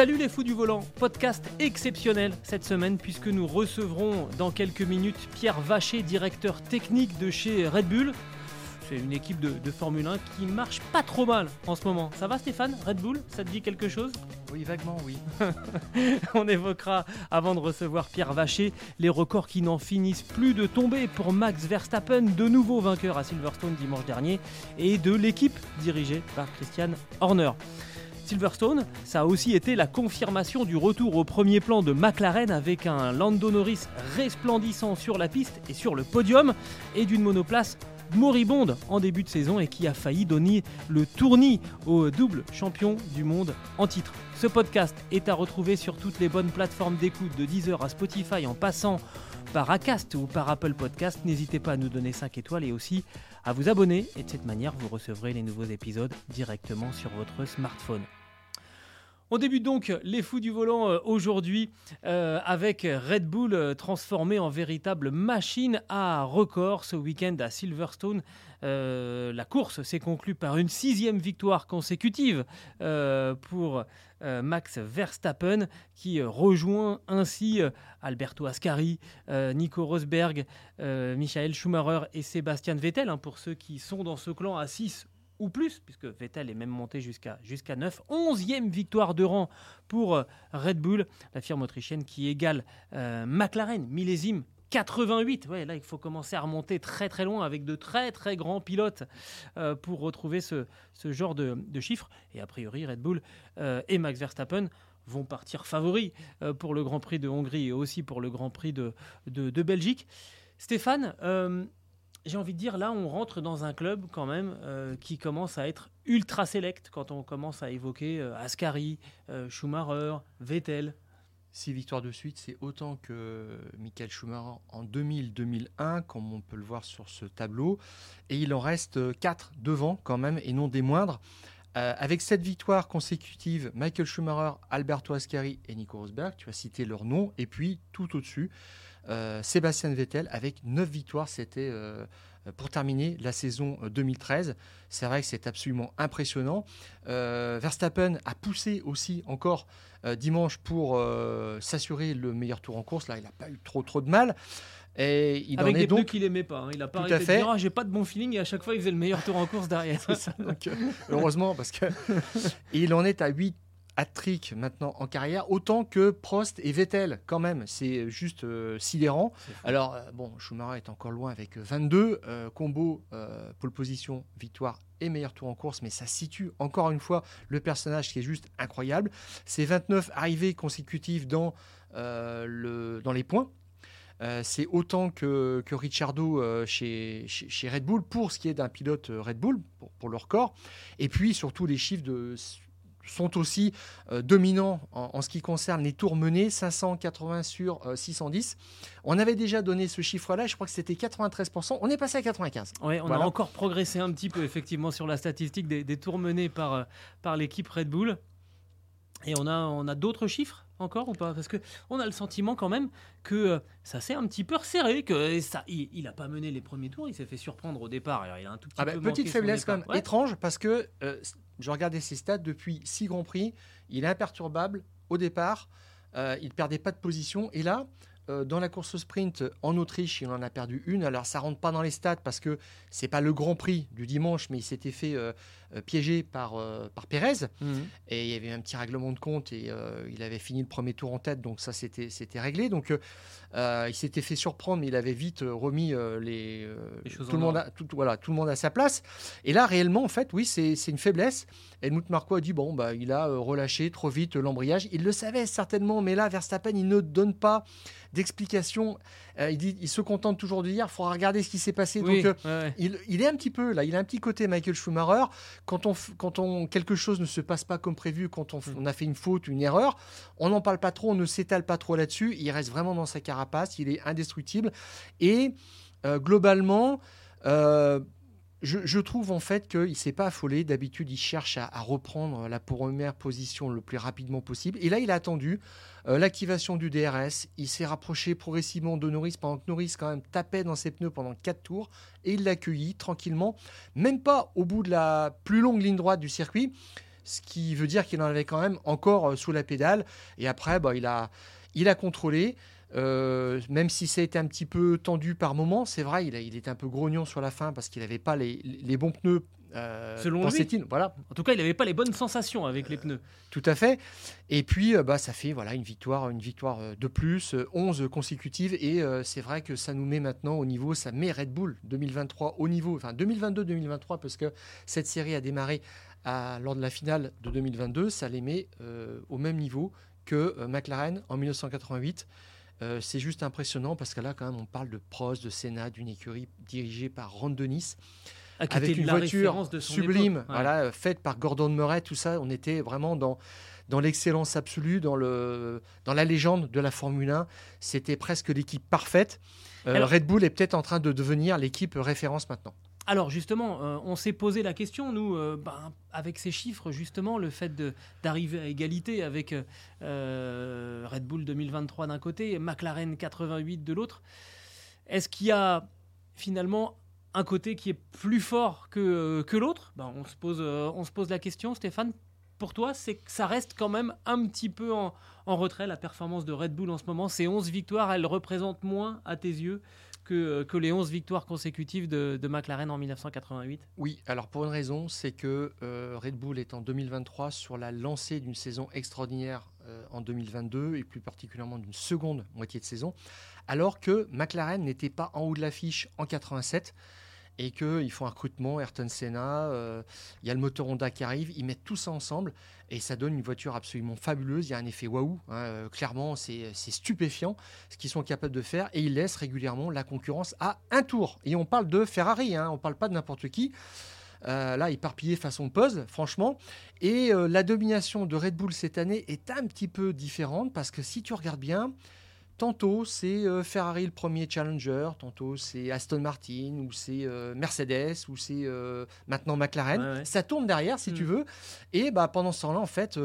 Salut les fous du volant, podcast exceptionnel cette semaine puisque nous recevrons dans quelques minutes Pierre Vacher, directeur technique de chez Red Bull. C'est une équipe de, de Formule 1 qui marche pas trop mal en ce moment. Ça va Stéphane Red Bull Ça te dit quelque chose? Oui, vaguement, oui. On évoquera, avant de recevoir Pierre Vacher, les records qui n'en finissent plus de tomber pour Max Verstappen, de nouveau vainqueur à Silverstone dimanche dernier, et de l'équipe dirigée par Christian Horner. Silverstone, ça a aussi été la confirmation du retour au premier plan de McLaren avec un Lando Norris resplendissant sur la piste et sur le podium et d'une monoplace moribonde en début de saison et qui a failli donner le tournis au double champion du monde en titre. Ce podcast est à retrouver sur toutes les bonnes plateformes d'écoute de Deezer à Spotify en passant par Acast ou par Apple Podcast. N'hésitez pas à nous donner 5 étoiles et aussi à vous abonner et de cette manière vous recevrez les nouveaux épisodes directement sur votre smartphone. On débute donc les fous du volant euh, aujourd'hui euh, avec Red Bull euh, transformé en véritable machine à record ce week-end à Silverstone. La course s'est conclue par une sixième victoire consécutive pour Max Verstappen qui rejoint ainsi Alberto Ascari, Nico Rosberg, Michael Schumacher et Sébastien Vettel hein, pour ceux qui sont dans ce clan à 6 ou plus, puisque Vettel est même monté jusqu'à jusqu'à 9. 11e victoire de rang pour Red Bull, la firme autrichienne qui égale euh, McLaren, millésime 88. Ouais, là, il faut commencer à remonter très très loin avec de très très grands pilotes euh, pour retrouver ce, ce genre de, chiffres. Et a priori, Red Bull euh, et Max Verstappen vont partir favoris euh, pour le Grand Prix de Hongrie et aussi pour le Grand Prix de, de Belgique. Stéphane, j'ai envie de dire, là, on rentre dans un club quand même euh, qui commence à être ultra select quand on commence à évoquer euh, Ascari, euh, Schumacher, Vettel. Six victoires de suite, c'est autant que Michael Schumacher en 2000-2001, comme on peut le voir sur ce tableau. Et il en reste quatre devant quand même, et non des moindres. avec cette victoire consécutive, Michael Schumacher, Alberto Ascari et Nico Rosberg, tu as cité leurs noms, et puis tout au-dessus, Sébastien Vettel avec 9 victoires. C'était euh, pour terminer la saison 2013. C'est vrai que c'est absolument impressionnant. Euh, Verstappen a poussé aussi encore dimanche pour s'assurer le meilleur tour en course. Là, il n'a pas eu trop trop de mal. Et il Avec en des donc... qu'il aimait pas. Hein. Il a pas arrêté de dire ah, j'ai pas de bon feeling et à chaque fois il faisait le meilleur tour en course derrière. ça, donc, heureusement parce que il en est à 8 hat-trick maintenant en carrière, autant que Prost et Vettel quand même. C'est juste euh, sidérant. Alors, euh, bon, Schumacher est encore loin avec 22. Euh, combo, pole position, victoire et meilleur tour en course, mais ça situe encore une fois le personnage qui est juste incroyable. C'est 29 arrivées consécutives dans, le, dans les points. c'est autant que, que Ricciardo chez, chez, Red Bull pour ce qui est d'un pilote Red Bull, pour, pour, le record. Et puis surtout les chiffres de sont aussi euh, dominants en, ce qui concerne les tours menés, 580 sur 610. Euh, on avait déjà donné ce chiffre-là, je crois que c'était 93%, on est passé à 95%. Oui, on a encore progressé un petit peu effectivement sur la statistique des, des tours menés par, euh, par l'équipe Red Bull. Et on a, on a d'autres chiffres encore ou pas? Parce que on a le sentiment quand même que ça s'est un petit peu resserré, que ça, il n'a pas mené les premiers tours, il s'est fait surprendre au départ. il a un tout petit ah bah, petite faiblesse quand même, étrange parce que je regardais ses stats depuis six Grands Prix. Il est imperturbable au départ. Euh, il ne perdait pas de position. Et là, dans la course sprint en Autriche, il en a perdu une. Alors ça rentre pas dans les stats parce que c'est pas le Grand Prix du dimanche, mais il s'était fait euh, euh, piégé par, par Pérez. Mhm. Et il y avait un petit règlement de compte et il avait fini le premier tour en tête, donc ça c'était réglé. Donc il s'était fait surprendre, mais il avait vite remis les, tout, le monde à, tout, voilà, tout le monde à sa place. Et là, réellement, en fait, oui, c'est une faiblesse. Helmut Marko a dit bon, bah, il a relâché trop vite l'embrayage. Il le savait certainement, mais là, Verstappen, il ne donne pas d'explications. Euh, il, dit, il se contente toujours de dire il faudra regarder ce qui s'est passé. Oui, Donc, euh, ouais, il, il est un petit peu là, il a un petit côté Michael Schumacher. Quand, on, quand on, quelque chose ne se passe pas comme prévu, quand on, Mm. on a fait une faute, une erreur, on n'en parle pas trop, on ne s'étale pas trop là-dessus. Il reste vraiment dans sa carapace, il est indestructible. Et euh, globalement, je, trouve en fait qu'il ne s'est pas affolé. D'habitude, il cherche à, à reprendre la première position le plus rapidement possible. Et là, il a attendu euh, l'activation du DRS. Il s'est rapproché progressivement de Norris pendant que Norris quand même tapait dans ses pneus pendant 4 tours. Et il l'a accueilli tranquillement, même pas au bout de la plus longue ligne droite du circuit. Ce qui veut dire qu'il en avait quand même encore euh, sous la pédale. Et après, bah, il, a, il a contrôlé. Euh, même si ça a été un petit peu tendu par moment, c'est vrai, il, a- il était un peu grognon sur la fin parce qu'il n'avait pas les, les bons pneus. euh, Selon dans lui. Voilà, En tout cas, il n'avait pas les bonnes sensations avec les pneus. tout à fait. Et puis, euh, bah, ça fait voilà une victoire, une victoire euh, de plus, euh, 11 consécutives. Et euh, c'est vrai que ça nous met maintenant au niveau, ça met Red Bull 2023 au niveau, enfin 2022-2023, parce que cette série a démarré à- lors de la finale de 2022, ça les met euh, au même niveau que euh, McLaren en 1988. Euh, c'est juste impressionnant parce que là, quand même, on parle de Prost, de Senna, d'une écurie dirigée par Ron Dennis Ah, avec une voiture de sublime. Ouais. voilà, faite par Gordon Murray, tout ça, on était vraiment dans, dans l'excellence absolue, dans, le, dans la légende de la Formule 1. C'était presque l'équipe parfaite. Euh, Alors- Red Bull est peut-être en train de devenir l'équipe référence maintenant. Alors justement, euh, on s'est posé la question, nous, euh, ben, avec ces chiffres, justement, le fait d'arriver à égalité avec euh, Red Bull 2023 d'un côté et McLaren 88 de l'autre, est-ce qu'il y a finalement un côté qui est plus fort que, l'autre? Ben, on, se pose, la question, Stéphane. Pour toi, c'est ça reste quand même un petit peu en, en retrait, la performance de Red Bull en ce moment. Ces 11 victoires, elles représentent moins, à tes yeux, que, que les 11 victoires consécutives de, de McLaren en 1988 Oui, alors pour une raison, c'est que euh, Red Bull est en 2023 sur la lancée d'une saison extraordinaire euh, en 2022 et plus particulièrement d'une seconde moitié de saison, alors que McLaren n'était pas en haut de l'affiche en 87 et qu'ils font un recrutement, Ayrton Senna, euh, il y a le moteur Honda qui arrive, ils mettent tout ça ensemble et ça donne une voiture absolument fabuleuse. Il y a un effet waouh, hein, euh, clairement, c'est stupéfiant ce qu'ils sont capables de faire et ils laissent régulièrement la concurrence à un tour. Et on parle de Ferrari, hein, on parle pas de n'importe qui. Euh, là, éparpillé façon puzzle, franchement. Et la domination de Red Bull cette année est un petit peu différente parce que si tu regardes bien, tantôt c'est euh, Ferrari le premier challenger, tantôt c'est Aston Martin ou c'est euh, Mercedes ou c'est euh, maintenant McLaren. Ouais, ouais. Ça tourne derrière si tu veux. Et bah, pendant ce temps-là, en fait,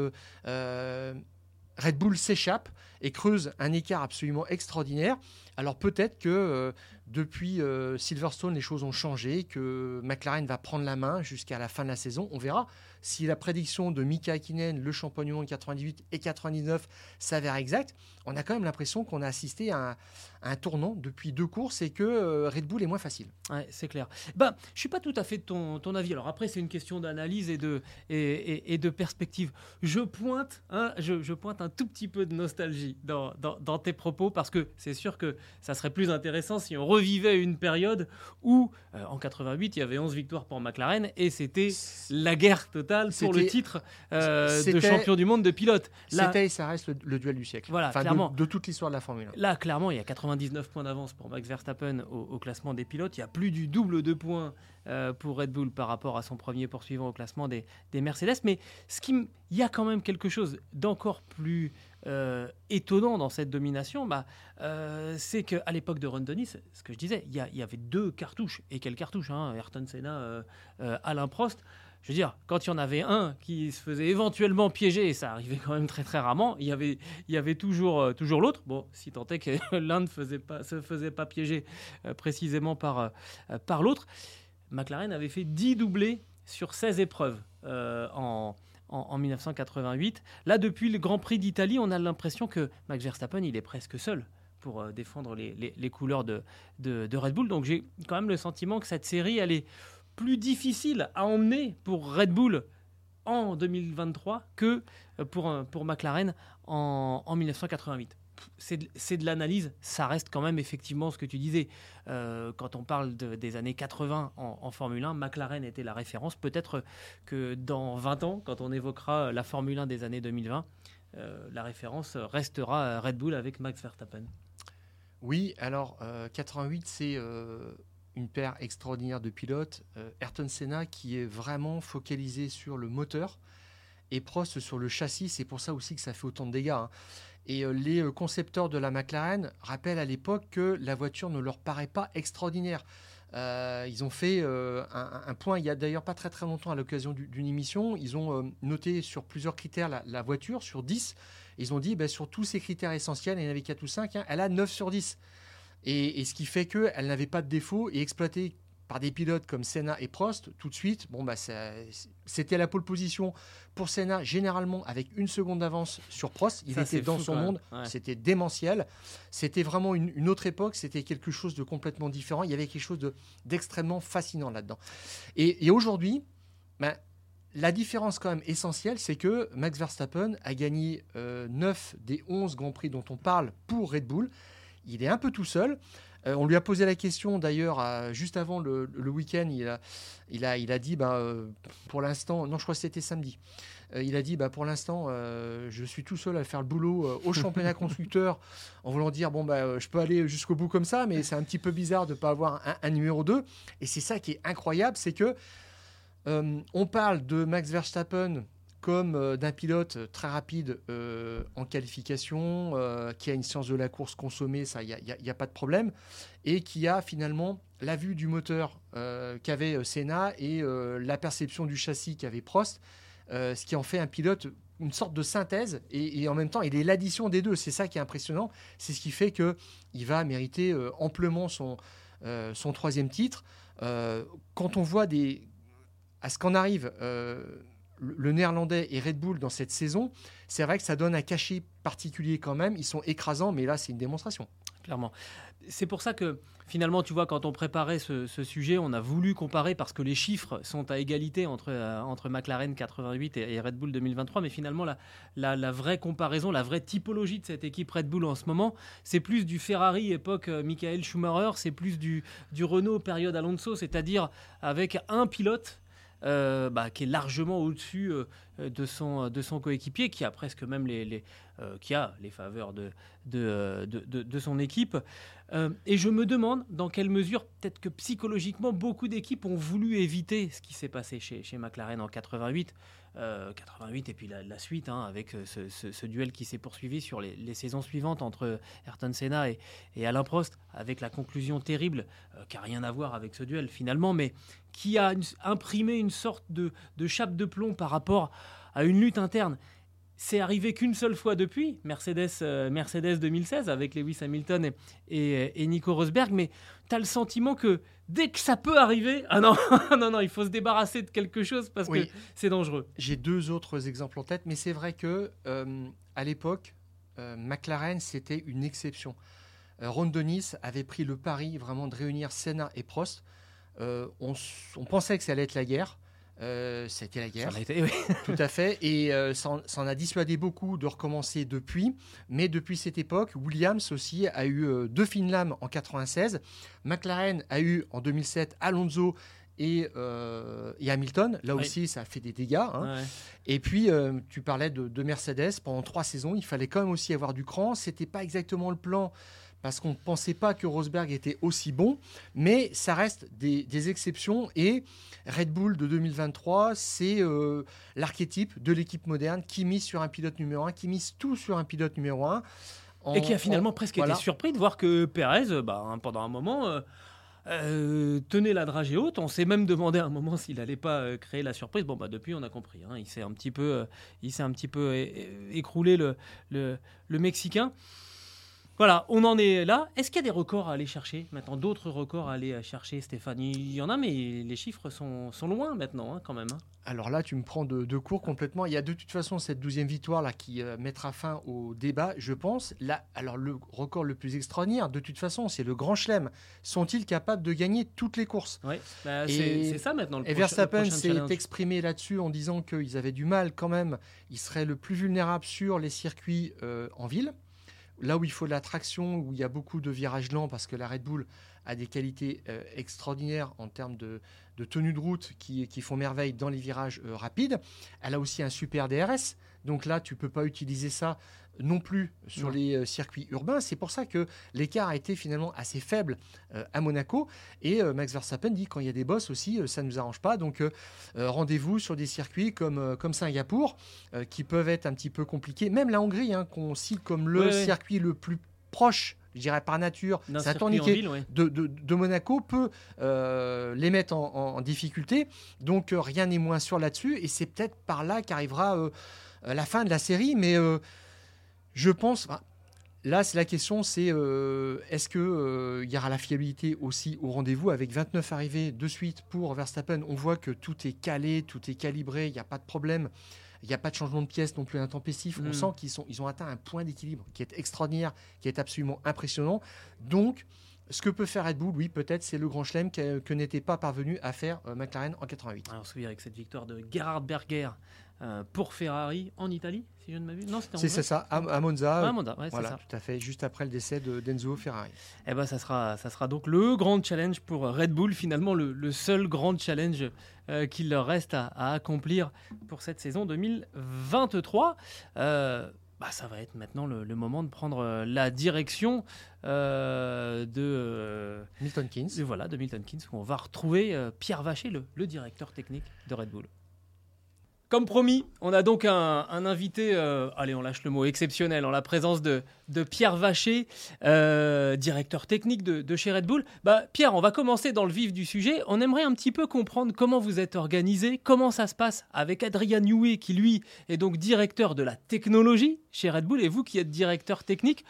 Red Bull s'échappe et creuse un écart absolument extraordinaire. Alors peut-être que depuis Silverstone, les choses ont changé, que McLaren va prendre la main jusqu'à la fin de la saison. On verra si la prédiction de Mika Hakkinen, le champion du monde 98 et 99, s'avère exacte. On a quand même l'impression qu'on a assisté à un, un tournant depuis deux courses et que euh, Red Bull est moins facile. Ouais, c'est clair. Bah, je suis pas tout à fait de ton, ton avis. Alors après, c'est une question d'analyse et de, et, et- et de perspective. Je pointe, hein, je, je pointe un tout petit peu de nostalgie dans, dans- dans tes propos parce que c'est sûr que ça serait plus intéressant si on revivait une période où, euh, en 88, il y avait 11 victoires pour McLaren et c'était la guerre totale pour le titre euh, de champion du monde de pilote. Là, C'était et ça reste le, le duel du siècle. Voilà, Enfin, de- clairement. de, toute l'histoire de la Formule 1. Là, clairement, il y a 99 points d'avance pour Max Verstappen au, classement des pilotes. Il y a plus du double de points euh, pour Red Bull par rapport à son premier poursuivant au classement des, des Mercedes. Mais ce qui, il y a quand même quelque chose d'encore plus euh, étonnant dans cette domination. Bah, euh, c'est qu'à l'époque de Ron Dennis, ce que je disais, il y, avait deux cartouches. Et quelles cartouches hein, Ayrton Senna, Alain Prost. Je veux dire, quand il y en avait un qui se faisait éventuellement piéger, et ça arrivait quand même très très rarement, il y avait, toujours, euh, toujours l'autre. Bon, si tant est que l'un ne faisait pas, se faisait pas piéger euh, précisément par, euh, par l'autre. McLaren avait fait 10 doublés sur 16 épreuves en, en, en 1988. Là, depuis le Grand Prix d'Italie, on a l'impression que Max Verstappen, il est presque seul pour défendre les, couleurs de, de, de Red Bull. Donc j'ai quand même le sentiment que cette série, elle est plus difficile à emmener pour Red Bull en 2023 que euh, pour, pour McLaren en, en 1988. C'est de, de l'analyse, ça reste quand même effectivement ce que tu disais. Euh, quand on parle de- des années 80 en, en Formule 1, McLaren était la référence. Peut-être que dans 20 ans, quand on évoquera la Formule 1 des années 2020, euh, la référence restera Red Bull avec Max Verstappen. Oui, alors 88, c'est une paire extraordinaire de pilotes. Ayrton Senna qui est vraiment focalisé sur le moteur et Prost sur le châssis. C'est pour ça aussi que ça fait autant de dégâts. Hein. Et euh, les euh, concepteurs de la McLaren rappellent à l'époque que la voiture ne leur paraît pas extraordinaire. Euh, ils ont fait un, point, il y a d'ailleurs pas très très longtemps à l'occasion d'une émission, ils ont noté sur plusieurs critères la, voiture, sur 10. Ils ont dit, ben, sur tous ces critères essentiels, il y en avait 4 ou 5, hein, elle a 9 sur 10. Et, et ce qui fait qu'elle n'avait pas de défaut et exploité par des pilotes comme Senna et Prost, tout de suite, bon, bah, c'était la pole position pour Senna, généralement avec une seconde d'avance sur Prost. Il était dans son monde, c'était démentiel. C'était vraiment une, autre époque, c'était quelque chose de complètement différent. Il y avait quelque chose d'extrêmement fascinant là-dedans. Et, aujourd'hui, bah, la différence quand même essentielle, c'est que Max Verstappen a gagné 9 euh, des 11 Grands Prix dont on parle pour Red Bull. Il est un peu tout seul. Euh, on lui a posé la question d'ailleurs juste avant le, week-end. Il a, il, a, il a dit bah, euh, pour l'instant, non, je crois que c'était samedi. Euh, il a dit bah, pour l'instant, je suis tout seul à faire le boulot au championnat constructeur en voulant dire bon, bah, je peux aller jusqu'au bout comme ça, mais c'est un petit peu bizarre de ne pas avoir un, un, numéro 2. Et c'est ça qui est incroyable c'est que on parle de Max Verstappen comme euh, d'un pilote très rapide euh, en qualification, euh, qui a une science de la course consommée, ça, il n'y a, pas de problème, et qui a finalement la vue du moteur qu'avait Senna et la perception du châssis qu'avait Prost, ce qui en fait un pilote une sorte de synthèse et, en même temps il est l'addition des deux. C'est ça qui est impressionnant. C'est ce qui fait que il va mériter amplement son, son troisième titre. quand on voit des à ce qu'on arrive le néerlandais et Red Bull dans cette saison, c'est vrai que ça donne un cachet particulier quand même. Ils sont écrasants, mais là, c'est une démonstration. Clairement. C'est pour ça que finalement, tu vois, quand on préparait ce, sujet, on a voulu comparer parce que les chiffres sont à égalité entre, euh, entre McLaren 88 et, Red Bull 2023. Mais finalement, la, la, vraie comparaison, la vraie typologie de cette équipe Red Bull en ce moment, c'est plus du Ferrari époque euh, Michael Schumacher, c'est plus du, du Renault période Alonso, c'est-à-dire avec un pilote euh, bah, qui est largement au-dessus euh, de son, de son coéquipier, qui a presque même les, euh, qui a les faveurs de son équipe. et je me demande dans quelle mesure, peut-être que psychologiquement, beaucoup d'équipes ont voulu éviter ce qui s'est passé chez, chez McLaren en 88. 88 et puis la, suite hein, avec ce, ce, duel qui s'est poursuivi sur les, saisons suivantes entre Ayrton Senna et, et Alain Prost avec la conclusion terrible qui n'a rien à voir avec ce duel finalement mais qui a imprimé une sorte de, chape de plomb par rapport à une lutte interne. C'est arrivé qu'une seule fois depuis, Mercedes, euh, Mercedes 2016 avec Lewis Hamilton et, Nico Rosberg, mais tu as le sentiment que dès que ça peut arriver, ah non, non, non, il faut se débarrasser de quelque chose parce que c'est dangereux. J'ai deux autres exemples en tête, mais c'est vrai que euh, à l'époque, euh, McLaren, c'était une exception. Ron Dennis avait pris le pari vraiment de réunir Senna et Prost euh, on, pensait que ça allait être la guerre. Euh, ça a été la guerre. Tout à fait. Et euh, ça, en, a dissuadé beaucoup de recommencer depuis. Mais depuis cette époque, Williams aussi a eu deux fines lames en 96. McLaren a eu en 2007 Alonso et, Hamilton. Là aussi, ça a fait des dégâts. Hein. Et puis, tu parlais de, de, Mercedes. Pendant trois saisons, il fallait quand même aussi avoir du cran. C'était pas exactement le plan parce qu'on ne pensait pas que Rosberg était aussi bon, mais ça reste des, exceptions et Red Bull de 2023, c'est euh, l'archétype de l'équipe moderne qui mise sur un pilote numéro 1, qui mise tout sur un pilote numéro 1. et qui a finalement presque été surpris de voir que Perez, bah, hein, pendant un moment, euh, euh, tenait la dragée haute. On s'est même demandé à un moment s'il n'allait pas créer la surprise. Bon, bah, depuis, on a compris. Hein. il s'est un petit peu, il s'est un petit peu écroulé, le, le, le Mexicain. Voilà, on en est là. Est-ce qu'il y a des records à aller chercher maintenant? D'autres records à aller chercher, Stéphane Il y en a, mais les chiffres sont, loin maintenant, hein, quand même. Hein. Alors là, tu me prends de, court complètement. Il y a de toute façon cette douzième victoire là qui euh, mettra fin au débat, je pense. Là, alors le record le plus extraordinaire, de toute façon, c'est le Grand Chelem. Sont-ils capables de gagner toutes les courses? Oui, bah, c'est ça maintenant. Le et Verstappen s'est exprimé là-dessus en disant qu'ils avaient du mal quand même. Ils seraient le plus vulnérables sur les circuits euh, en ville là où il faut de la traction, où il y a beaucoup de virages lents, parce que la Red Bull a des qualités euh, extraordinaires en termes de, tenue de route qui, font merveille dans les virages euh, rapides. Elle a aussi un super DRS. Donc là, tu ne peux pas utiliser ça non plus sur les circuits urbains. C'est pour ça que l'écart a été finalement assez faible à Monaco. Et Max Verstappen dit quand il y a des bosses aussi, ça ne nous arrange pas. Donc rendez-vous sur des circuits comme, comme Singapour, qui peuvent être un petit peu compliqués. Même la Hongrie, hein, qu'on cite comme le circuit le plus proche je dirais par nature, c'est de, de, Monaco peut euh, les mettre en, difficulté. Donc euh, rien n'est moins sûr là-dessus. Et c'est peut-être par là qu'arrivera euh, la fin de la série. Mais je pense. Là, c'est la question, c'est est-ce qu'il il y aura la fiabilité aussi au rendez-vous avec 29 arrivées de suite pour Verstappen? On voit que tout est calé, tout est calibré, il n'y a pas de problème. Il n'y a pas de changement de pièce non plus intempestif. On hmm. sent qu'ils ils ont atteint un point d'équilibre qui est extraordinaire, qui est absolument impressionnant. Donc, ce que peut faire Red Bull, oui, peut-être, c'est le grand chelem que, n'était pas parvenu à faire euh, McLaren en 88. Alors, on se souvient avec cette victoire de Gerhard Berger euh, pour Ferrari en Italie, si je ne m'abuse. Non, c'était C'est ça, à, Monza. À Monza, voilà, ça. tout à fait, juste après le décès de Denzo Ferrari. Eh ben, ça sera, ça sera donc le grand challenge pour Red Bull, finalement le, seul grand challenge euh, qu'il leur reste à, accomplir pour cette saison 2023. Euh, bah, ça va être maintenant le, moment de prendre la direction de Milton Keynes. voilà, de Milton Keynes, où on va retrouver Pierre Vacher, le directeur technique de Red Bull. Comme promis, on a donc un, invité, euh, allez, on lâche le mot exceptionnel, en la présence de, Pierre Vacher, euh, directeur technique de, chez Red Bull. Bah, Pierre, on va commencer dans le vif du sujet. On aimerait un petit peu comprendre comment vous êtes organisé, comment ça se passe avec Adrien Newey, qui lui est donc directeur de la technologie chez Red Bull, et vous qui êtes directeur technique.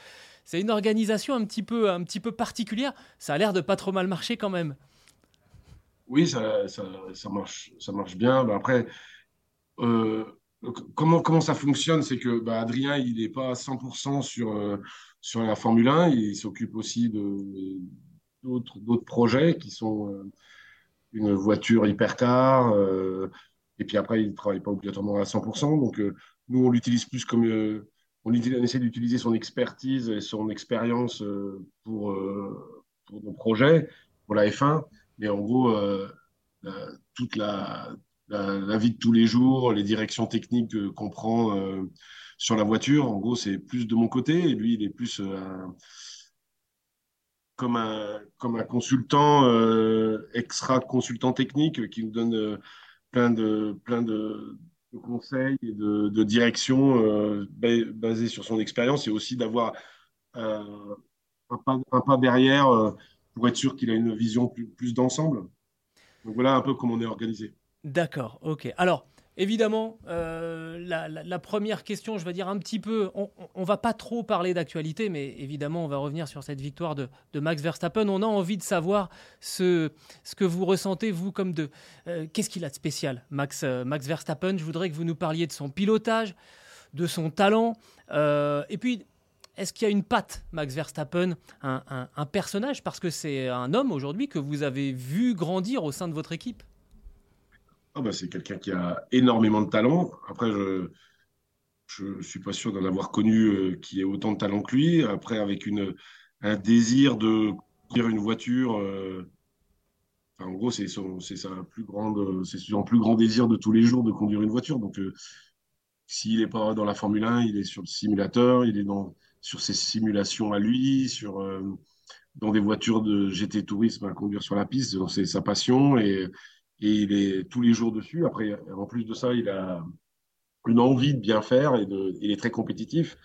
C'est une organisation un petit peu, un petit peu particulière. Ça a l'air de pas trop mal marcher quand même. Oui, ça, marche, ça marche bien. Bah, après comment, comment ça fonctionne C'est que bah, Adrien, il n'est pas à 100% sur, euh, sur la Formule 1, il s'occupe aussi d'autres projets qui sont euh, une voiture hypercar, et puis après, il ne travaille pas obligatoirement à 100%. Donc, nous, on l'utilise plus comme. on, essaie d'utiliser son expertise et son expérience pour, pour nos projets, pour la F1. Mais en gros, toute la, la, vie de tous les jours, les directions techniques qu'on prend euh, sur la voiture. En gros, c'est plus de mon côté et lui, il est plus euh, comme, un, comme un consultant, euh, extra consultant technique qui nous donne plein de, plein de, conseils et de, de directions basées sur son expérience et aussi d'avoir un, pas, un, pas, derrière pour être sûr qu'il a une vision plus, plus d'ensemble. Donc voilà un peu comment on est organisé. D'accord, ok. Alors, évidemment, euh, la, première question, je vais dire un petit peu, on, ne va pas trop parler d'actualité, mais évidemment, on va revenir sur cette victoire de, Max Verstappen. On a envie de savoir ce, que vous ressentez, vous, comme de... Euh, qu'est-ce qu'il a de spécial, Max, euh, Max Verstappen? Je voudrais que vous nous parliez de son pilotage, de son talent, et puis... Est-ce qu'il y a une patte, Max Verstappen, un personnage, parce que c'est un homme aujourd'hui que vous avez vu grandir au sein de votre équipe ah bah, c'est quelqu'un qui a énormément de talent. Après, je ne suis pas sûr d'en avoir connu euh, qui ait autant de talent que lui. Après, avec une, un désir de conduire une voiture. Euh, en gros, c'est son, plus grande, c'est son plus grand désir de tous les jours de conduire une voiture. Donc, euh, s'il n'est pas dans la Formule 1, il est sur le simulateur, il est dans, sur ses simulations à lui, sur, dans des voitures de GT Tourisme à conduire sur la piste. C'est sa passion et et il est tous les jours dessus. Après, en plus de ça, il a une envie de bien faire et il est très compétitif.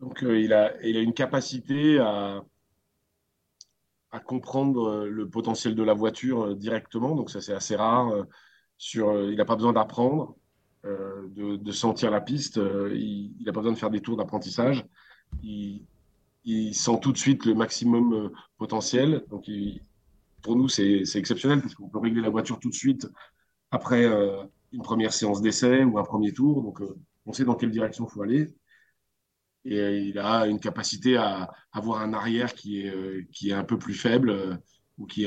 Donc, euh, il, a, une capacité à, comprendre le potentiel de la voiture euh, directement. Donc, ça, c'est assez rare. Euh, sur, il n'a pas besoin d'apprendre, de, de, sentir la piste. il n'a pas besoin de faire des tours d'apprentissage. Il, il, sent tout de suite le maximum potentiel. Donc, il, pour nous, c'est exceptionnel parce qu'on peut régler la voiture tout de suite après euh, une première séance d'essai ou un premier tour. Donc, euh, on sait dans quelle direction il faut aller. Et euh, il a une capacité à avoir un arrière qui est, un peu plus faible ou qui,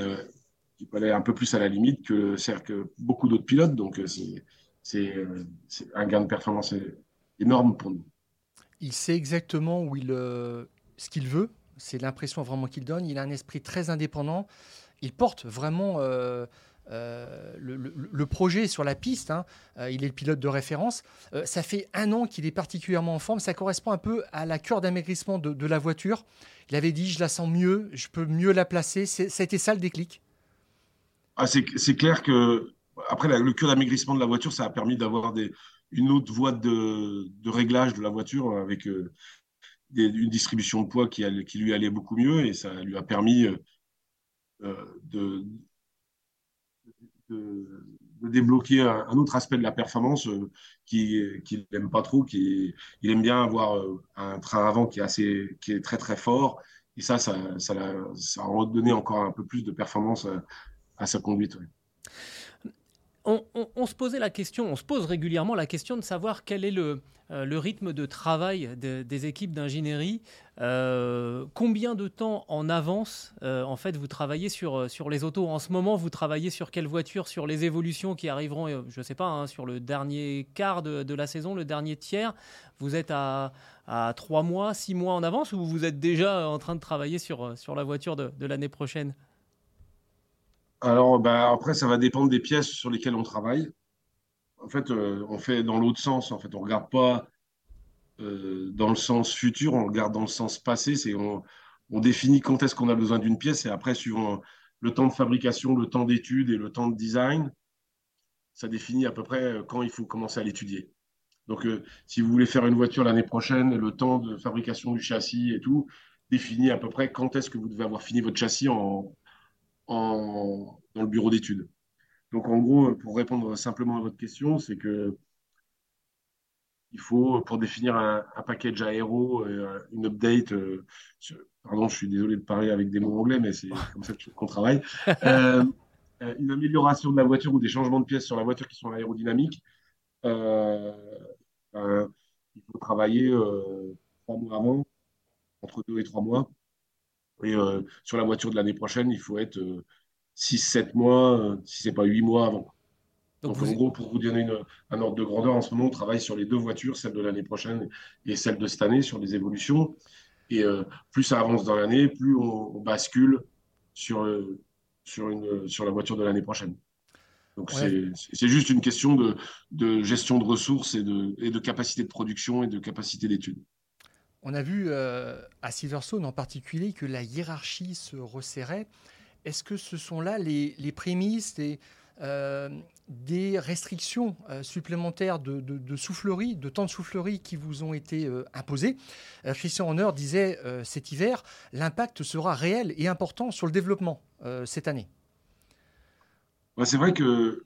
qui, peut aller un peu plus à la limite que, que beaucoup d'autres pilotes. Donc, c'est un gain de performance énorme pour nous. Il sait exactement où il, ce qu'il veut. C'est l'impression vraiment qu'il donne. Il a un esprit très indépendant il porte vraiment euh, le, projet sur la piste. Hein. il est le pilote de référence. ça fait un an qu'il est particulièrement en forme. Ça correspond un peu à la cure d'amaigrissement de, la voiture. Il avait dit, je la sens mieux, je peux mieux la placer. Ça a été ça le déclic? Ah, c'est clair que après le cure d'amaigrissement de la voiture, ça a permis d'avoir une autre voie de, réglage de la voiture avec une distribution de poids qui, qui, lui allait beaucoup mieux et ça lui a permis euh, de, débloquer un, autre aspect de la performance euh, qu'il qui n'aime pas trop, qui il aime bien avoir euh, un train avant qui est, assez, qui est très très fort et ça, ça, ça, a redonné encore un peu plus de performance à, sa conduite. On, se posait la question, on se pose régulièrement la question de savoir quel est le, euh, rythme de travail des équipes d'ingénierie. Euh, combien de temps en avance, euh, en fait, vous travaillez sur, sur les autos? En ce moment, vous travaillez sur quelle voiture Sur les évolutions qui arriveront, je ne sais pas, hein, sur le dernier quart de, la saison, le dernier tiers? Vous êtes à, à 3 mois, 6 mois en avance ou vous êtes déjà en train de travailler sur, sur la voiture de, de l'année prochaine? Alors, bah, après, ça va dépendre des pièces sur lesquelles on travaille. En fait, euh, on fait dans l'autre sens. En fait, on ne regarde pas euh, dans le sens futur, on regarde dans le sens passé. C'est on, définit quand est-ce qu'on a besoin d'une pièce et après, suivant le temps de fabrication, le temps d'étude et le temps de design, ça définit à peu près euh, quand il faut commencer à l'étudier. Donc, si vous voulez faire une voiture l'année prochaine, le temps de fabrication du châssis et tout définit à peu près quand est-ce que vous devez avoir fini votre châssis en, dans le bureau d'études. Donc, en gros, pour répondre simplement à votre question, c'est que il faut, pour définir un, package aéro, euh, une update, euh, pardon, je suis désolé de parler avec des mots anglais, mais c'est comme ça qu'on travaille, euh, une amélioration de la voiture ou des changements de pièces sur la voiture qui sont aérodynamiques, il faut travailler trois mois avant, entre deux et trois mois, et euh, sur la voiture de l'année prochaine, il faut être 6-7 euh, mois, euh, si ce n'est pas 8 mois avant. Donc, en gros, pour vous donner un ordre de grandeur, en ce moment, on travaille sur les deux voitures, celle de l'année prochaine et celle de cette année, sur les évolutions. Et plus ça avance dans l'année, plus on, bascule sur, sur, une, sur la voiture de l'année prochaine. Donc c'est juste une question de, de, gestion de ressources et de, et de capacité de production et de capacité d'étude. On a vu euh, à Silverstone en particulier que la hiérarchie se resserrait. Est-ce que ce sont là les, prémices des, euh, des restrictions euh, supplémentaires de, soufflerie, de temps de soufflerie qui vous ont été imposées? Christian Horner disait cet hiver, l'impact sera réel et important sur le développement cette année. C'est vrai que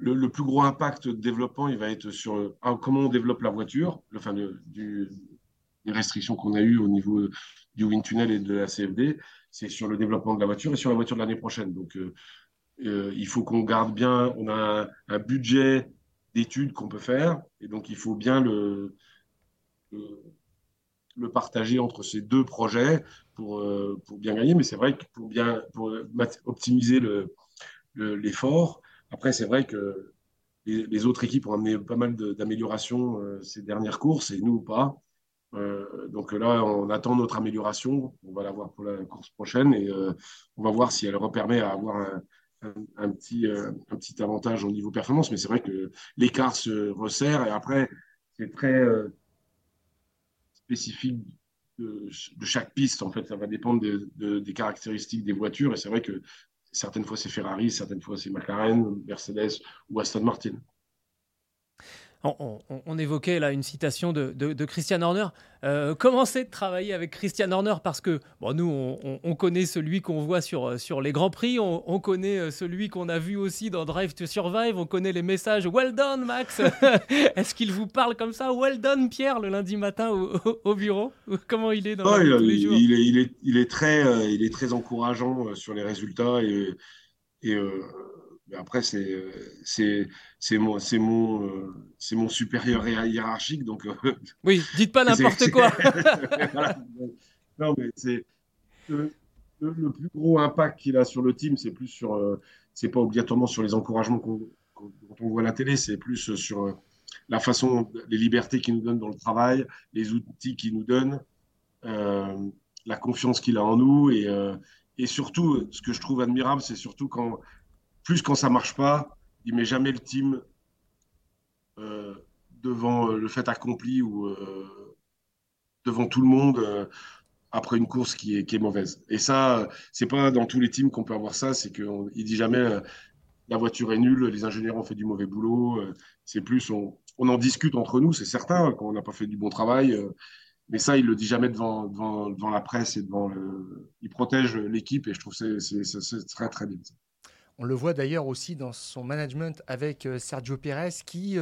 le, plus gros impact de développement, il va être sur comment on développe la voiture, le, enfin, du, les restrictions qu'on a eues au niveau du wind tunnel et de la CFD, c'est sur le développement de la voiture et sur la voiture de l'année prochaine. Donc, euh, euh, il faut qu'on garde bien, on a un, budget d'études qu'on peut faire, et donc il faut bien le, le, partager entre ces deux projets pour, euh, pour bien gagner. Mais c'est vrai que pour bien pour optimiser l'effort, après, c'est vrai que les, autres équipes ont amené pas mal d'améliorations euh, ces dernières courses et nous pas. Euh, donc là, on attend notre amélioration. On va la voir pour la course prochaine et euh, on va voir si elle repermet à avoir un, petit, un petit avantage au niveau performance. Mais c'est vrai que l'écart se resserre et après, c'est très spécifique de, chaque piste. En fait, ça va dépendre des caractéristiques des voitures et c'est vrai que Certaines fois, c'est Ferrari, certaines fois, c'est McLaren, Mercedes ou Aston Martin. On, évoquait là une citation de, Christian Horner. Euh, commencez de travailler avec Christian Horner? Parce que bon, nous, on, connaît celui qu'on voit sur, sur les Grands Prix, on, connaît euh, celui qu'on a vu aussi dans Drive to Survive, on connaît les messages Well done, Max Est-ce qu'il vous parle comme ça Well done, Pierre, le lundi matin au, bureau. Comment il est dans tous les jours? il est, il, est, il, est, très, euh, il est très encourageant sur les résultats et. et après, c'est c'est mon mon euh, mon supérieur hiérarchique, donc. Euh, oui, dites pas n'importe quoi. Non, mais c'est le, plus gros impact qu'il a sur le team, c'est plus sur euh, c'est pas obligatoirement sur les encouragements qu'on on voit à la télé, c'est plus sur la façon, les libertés qu'il nous donne dans le travail, les outils qu'il nous donne, la confiance qu'il a en nous et Et surtout, ce que je trouve admirable, c'est surtout quand, plus quand ça marche pas, il met jamais le team euh, devant le fait accompli ou euh, devant tout le monde euh, après une course qui est, qui est mauvaise. Et ça, c'est pas dans tous les teams qu'on peut avoir ça. C'est qu'il dit jamais la voiture est nulle, les ingénieurs ont fait du mauvais boulot. c'est plus on, on, en discute entre nous, c'est certain, quand on n'a pas fait du bon travail. mais ça, il le dit jamais devant, devant, devant la presse et devant le. Il protège l'équipe et je trouve que c'est très très bien. On le voit d'ailleurs aussi dans son management avec Sergio Pérez qui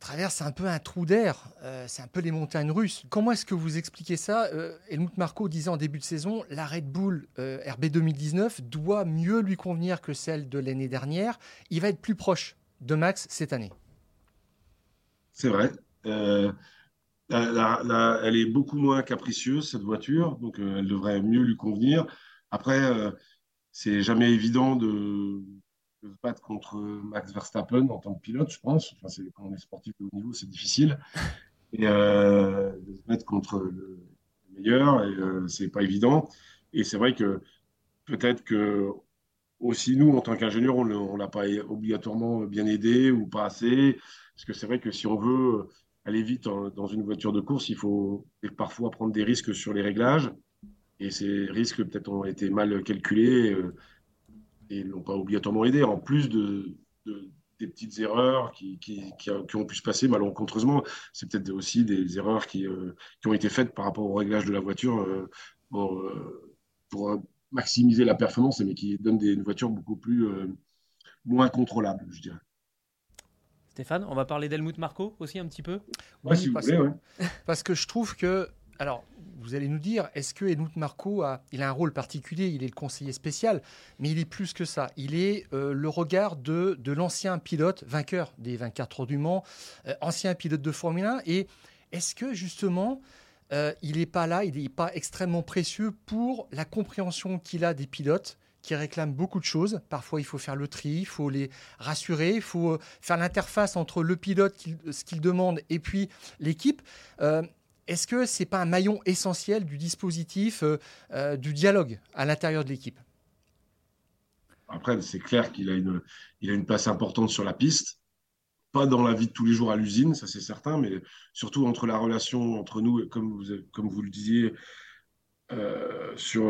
traverse un peu un trou d'air. Euh, c'est un peu les montagnes russes. Comment est-ce que vous expliquez ça euh, Helmut Marko disait en début de saison, la Red Bull euh, RB 2019 doit mieux lui convenir que celle de l'année dernière. Il va être plus proche de Max cette année. C'est vrai. elle est beaucoup moins capricieuse, cette voiture, donc elle devrait mieux lui convenir. Après, c'est jamais évident de, se battre contre Max Verstappen en tant que pilote, je pense. Enfin, c'est, quand on est sportif de haut niveau, c'est difficile. Et euh, de se battre contre le meilleur, et euh, c'est pas évident. Et c'est vrai que peut-être que aussi nous, en tant qu'ingénieurs, on ne l'a pas obligatoirement bien aidé ou pas assez. Parce que c'est vrai que si on veut aller vite dans une voiture de course, il faut parfois prendre des risques sur les réglages. Et ces risques peut-être ont été mal calculés. Euh, et n'ont pas obligatoirement aidé, en plus de, des petites erreurs qui, qui, qui, ont pu se passer malencontreusement. C'est peut-être aussi des erreurs qui, euh, qui, ont été faites par rapport au réglage de la voiture euh, pour, euh, pour, maximiser la performance, mais qui donnent des, une voiture beaucoup plus moins contrôlable, je dirais. Stéphane, on va parler d'Helmut Marco aussi un petit peu? Oui, si vous voulez, Parce que je trouve que alors, vous allez nous dire, est-ce que Helmut Marco a, il a un rôle particulier Il est le conseiller spécial, mais il est plus que ça. Il est euh, le regard de, de l'ancien pilote, vainqueur des 24 heures du Mans, euh, ancien pilote de Formule 1. Et est-ce que justement, euh, il n'est pas là, il n'est pas extrêmement précieux pour la compréhension qu'il a des pilotes qui réclament beaucoup de choses. Parfois, il faut faire le tri, il faut les rassurer, il faut faire l'interface entre le pilote, ce qu'il demande, et puis l'équipe. Est-ce que ce n'est pas un maillon essentiel du dispositif, euh, euh, du dialogue à l'intérieur de l'équipe? Après, c'est clair qu'il a une, a une place importante sur la piste. Pas dans la vie de tous les jours à l'usine, ça c'est certain, mais surtout entre la relation entre nous, comme vous, comme vous le disiez, euh, sur,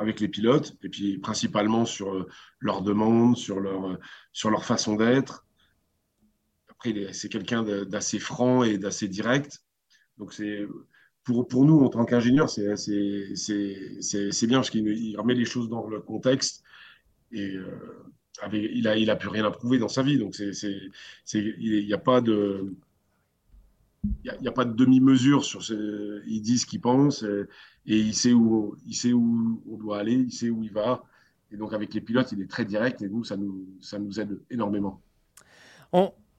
avec les pilotes, et puis principalement sur leurs demandes, sur leur façon d'être. Après, c'est quelqu'un d'assez franc et d'assez direct. Donc, c'est pour, pour nous, en tant qu'ingénieurs, c'est bien parce qu'il remet les choses dans le contexte. Et euh, il n'a il a plus rien à prouver dans sa vie. Donc, c'est il n'y a pas de. Il n'y a, pas de demi-mesure sur ce. Il dit ce qu'il pense et, il, sait où, il sait où on doit aller, il sait où il va. Et donc, avec les pilotes, il est très direct et nous, ça nous, ça nous aide énormément.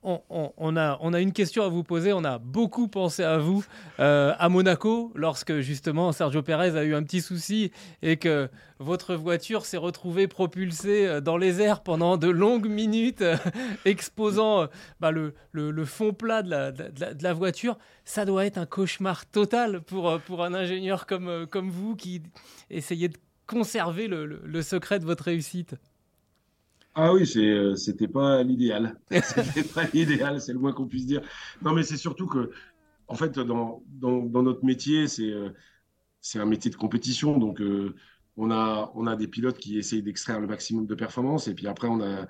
On, a, une question à vous poser. On a beaucoup pensé à vous euh, à Monaco lorsque justement Sergio Pérez a eu un petit souci et que votre voiture s'est retrouvée propulsée euh, dans les airs pendant de longues minutes, exposant euh, bah, le, fond plat de la, voiture. Ça doit être un cauchemar total pour, un ingénieur comme, comme vous qui essayez de conserver le secret de votre réussite. Ah oui, euh, c'était pas l'idéal. C'était pas l'idéal, c'est le moins qu'on puisse dire. Non, mais c'est surtout que, en fait, dans, dans, notre métier, c'est euh, c'est un métier de compétition. Donc, euh, on, a, on a des pilotes qui essayent d'extraire le maximum de performance. Et puis après, on a,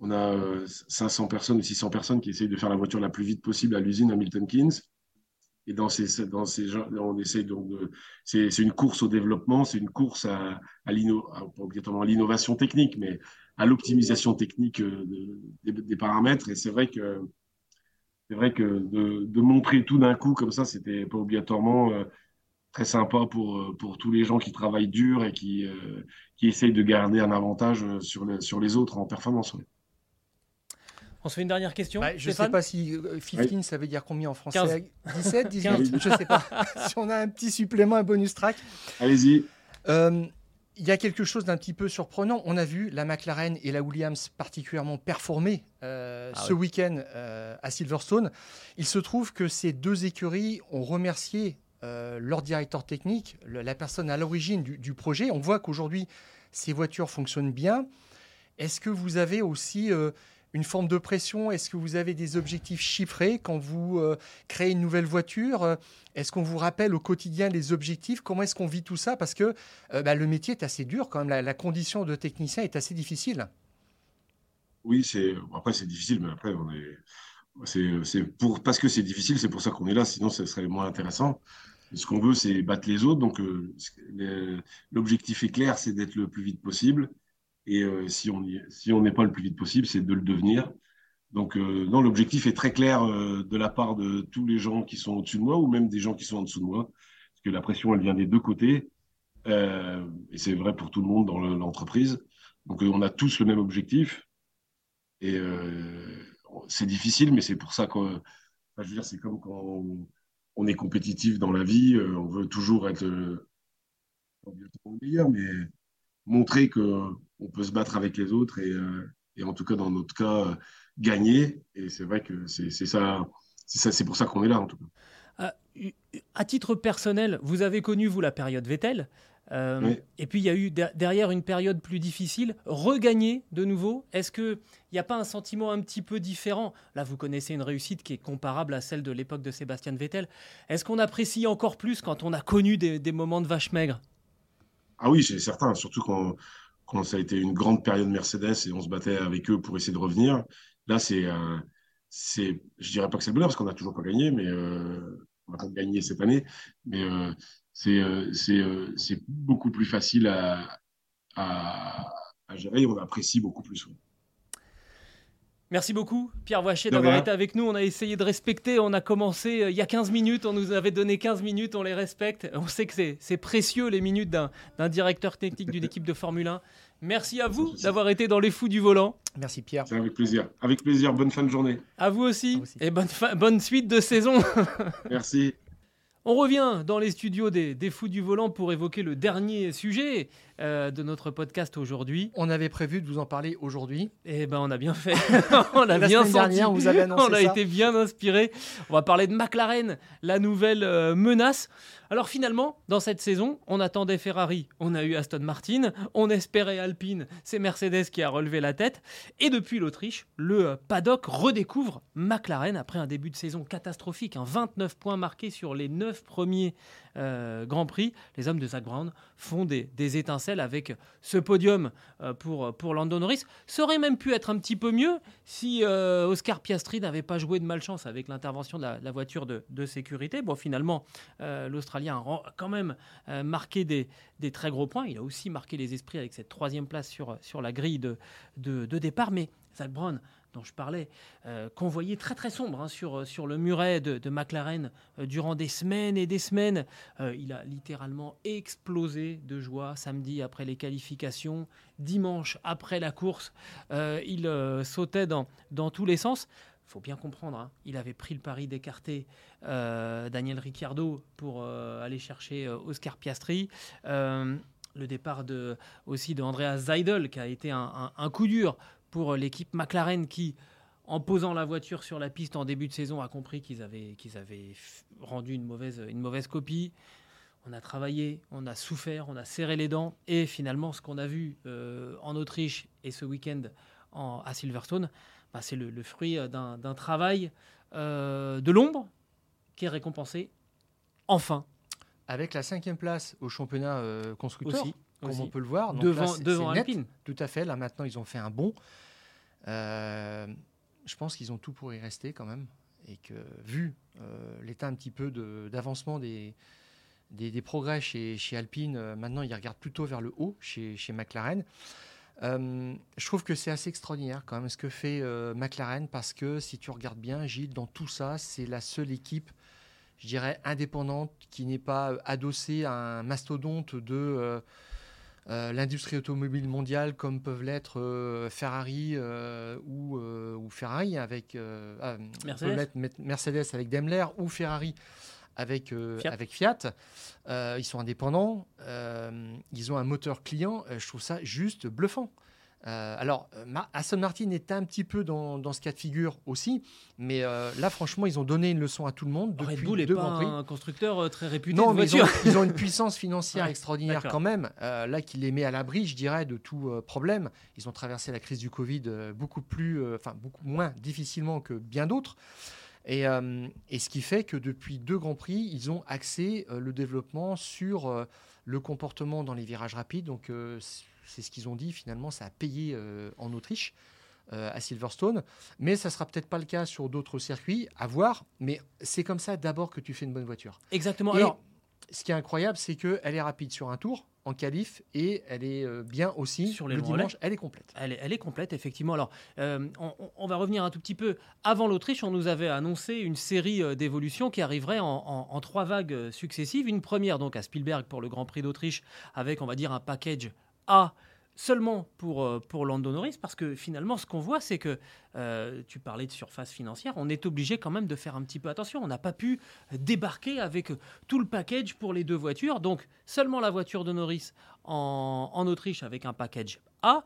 on a 500 personnes ou 600 personnes qui essayent de faire la voiture la plus vite possible à l'usine à Milton Keynes. Et dans ces, dans ces gens, on essaie donc de. C'est une course au développement, c'est une course à, à l'innovation technique, mais à l'optimisation technique euh, des, paramètres. Et c'est vrai que c'est vrai que de, montrer tout d'un coup comme ça, c'était pas obligatoirement euh, très sympa pour, euh, pour tous les gens qui travaillent dur et qui, qui essayent de garder un avantage sur, sur les autres en performance. On se fait une dernière question. Bah, je ne sais pas si 15 ça veut dire combien en français 17, 18 Je ne sais pas. si on a un petit supplément, un bonus track. Allez-y il y a quelque chose d'un petit peu surprenant. On a vu la McLaren et la Williams particulièrement performer euh, ah ce week-end euh, à Silverstone. Il se trouve que ces deux écuries ont remercié leur directeur technique, la personne à l'origine du, projet. On voit qu'aujourd'hui, ces voitures fonctionnent bien. Est-ce que vous avez aussi une forme de pression? Est-ce que vous avez des objectifs chiffrés quand vous euh, créez une nouvelle voiture? Est-ce qu'on vous rappelle au quotidien les objectifs? Comment est-ce qu'on vit tout ça? Parce que euh, bah, le métier est assez dur quand même, la, condition de technicien est assez difficile. Oui, c'est après c'est difficile, mais après on est c'est pour parce que c'est difficile, c'est pour ça qu'on est là. Sinon, ce serait moins intéressant. ce qu'on veut, c'est battre les autres. Donc, euh, l'objectif est clair, c'est d'être le plus vite possible. Et euh, si on si on n'est pas le plus vite possible, c'est de le devenir. Donc, euh, non, l'objectif est très clair euh, de la part de tous les gens qui sont au-dessus de moi ou même des gens qui sont en dessous de moi, parce que la pression, elle vient des deux côtés. et c'est vrai pour tout le monde dans l'entreprise. Donc, on a tous le même objectif. Et c'est difficile, mais c'est pour ça que, je veux dire, c'est comme quand on, est compétitif dans la vie, on veut toujours être le meilleur, mais montrer qu'on peut se battre avec les autres et, euh, et, en tout cas, dans notre cas, euh, gagner. Et c'est vrai que c'est ça, c'est pour ça qu'on est là, en tout cas. Euh, à titre personnel, vous avez connu, vous, la période Vettel. Et puis il y a eu derrière une période plus difficile, regagner de nouveau. Est-ce qu'il n'y a pas un sentiment un petit peu différent? Là, vous connaissez une réussite qui est comparable à celle de l'époque de Sébastien Vettel. Est-ce qu'on apprécie encore plus quand on a connu des, des moments de vache maigre? Ah oui, c'est certain, surtout quand, ça a été une grande période Mercedes et on se battait avec eux pour essayer de revenir. Là, c'est, euh, je dirais pas que c'est le parce qu'on n'a toujours pas gagné, mais euh, on va gagner cette année. Mais euh, c'est, euh, euh, c'est beaucoup plus facile à, gérer. On apprécie beaucoup plus. Merci beaucoup, Pierre Voiché, d'avoir été avec nous. On a essayé de respecter. On a commencé euh, il y a 15 minutes. On nous avait donné 15 minutes. On les respecte. On sait que c'est précieux, les minutes d'un directeur technique d'une équipe de Formule 1. Merci à vous d'avoir été dans les fous du volant. Merci, Pierre. Avec plaisir. Avec plaisir. Bonne fin de journée. À vous aussi. Et bonne, bonne suite de saison. Merci. On revient dans les studios des, Fous du Volant pour évoquer le dernier sujet euh, de notre podcast aujourd'hui. On avait prévu de vous en parler aujourd'hui. Eh ben, on a bien fait. on a bien senti. vous avez annoncé On a été bien inspiré. On va parler de McLaren, la nouvelle euh, menace. Alors finalement, dans cette saison, on attendait Ferrari, on a eu Aston Martin, on espérait Alpine, c'est Mercedes qui a relevé la tête. Et depuis l'Autriche, le paddock redécouvre McLaren après un début de saison catastrophique. 29 points marqués sur les 9 premiers euh, Grand Prix. Les hommes de Zach Brown font des, étincelles avec ce podium euh, pour, pour Lando Norris. Ça aurait même pu être un petit peu mieux si euh, Oscar Piastri n'avait pas joué de malchance avec l'intervention de la, voiture de, sécurité. Bon, finalement, l'Australien a quand même marqué des, très gros points. Il a aussi marqué les esprits avec cette troisième place sur, sur la grille de, de, départ. Mais Zach Brown dont je parlais, qu'on voyait très très sombre hein, sur, sur le muret de, McLaren durant des semaines et des semaines. Il a littéralement explosé de joie samedi après les qualifications, dimanche après la course. il sautait dans, dans tous les sens. Faut bien comprendre, hein, il avait pris le pari d'écarter Daniel Ricciardo pour aller chercher Oscar Piastri le départ de, aussi de Andreas Seidel, qui a été un coup dur pour l'équipe McLaren qui, en posant la voiture sur la piste en début de saison, a compris qu'ils avaient, qu'ils avaient rendu une mauvaise, une mauvaise copie. On a travaillé, on a souffert, on a serré les dents. Et finalement, ce qu'on a vu euh, en Autriche et ce week-end à Silverstone, bah, c'est le, fruit d'un travail euh, de l'ombre qui est récompensé enfin. Avec la cinquième place au championnat euh, constructeur, comme on peut le voir. devant, devant Alpine. Tout à fait. Là, maintenant, ils ont fait un bond. Euh, je pense qu'ils ont tout pour y rester quand même. Et que, vu euh, l'état un petit peu d'avancement des, des, progrès chez, chez Alpine, euh, maintenant, ils regardent plutôt vers le haut chez, chez McLaren. je trouve que c'est assez extraordinaire quand même ce que fait McLaren parce que si tu regardes bien, Gilles, dans tout ça, c'est la seule équipe je dirais, indépendante, qui n'est pas adossée à un mastodonte de, euh, l'industrie automobile mondiale comme peuvent l'être euh, Ferrari euh, ou, ou, Ferrari avec ah, Mercedes. Mercedes. avec Daimler ou Ferrari avec Fiat. Avec Fiat. ils sont indépendants, ils ont un moteur client, je trouve ça juste bluffant. Euh, alors, euh, Aston Martin est un petit peu dans, ce cas de figure aussi, mais euh, là, franchement, ils ont donné une leçon à tout le monde. Depuis Red Bull n'est pas un constructeur très réputé. Non, mais ils ont, une puissance financière extraordinaire quand même. là, qui les met à l'abri, je dirais, de tout problème. Ils ont traversé la crise du Covid beaucoup plus, enfin beaucoup moins difficilement que bien d'autres. Et, et, ce qui fait que depuis deux grands prix, ils ont axé le développement sur le comportement dans les virages rapides. Donc c'est ce qu'ils ont dit. Finalement, ça a payé euh, en Autriche. Euh, à Silverstone, mais ça sera peut-être pas le cas sur d'autres circuits, à voir. Mais c'est comme ça d'abord que tu fais une bonne voiture. Exactement. Alors, ce qui est incroyable, c'est qu'elle est rapide sur un tour en qualif et elle est euh, bien aussi sur les le dimanche. Elle est complète. Elle est, elle est complète, effectivement. Alors, on, va revenir un tout petit peu. Avant l'Autriche, on nous avait annoncé une série d'évolutions qui arriverait en, en, trois vagues successives. Une première, donc, à Spielberg pour le Grand Prix d'Autriche, avec, on va dire, un package a seulement pour, euh, pour Norris, parce que finalement, ce qu'on voit, c'est que euh, tu parlais de surface financière, on est obligé quand même de faire un petit peu attention. On n'a pas pu débarquer avec tout le package pour les deux voitures, donc seulement la voiture de Norris en, en Autriche avec un package A.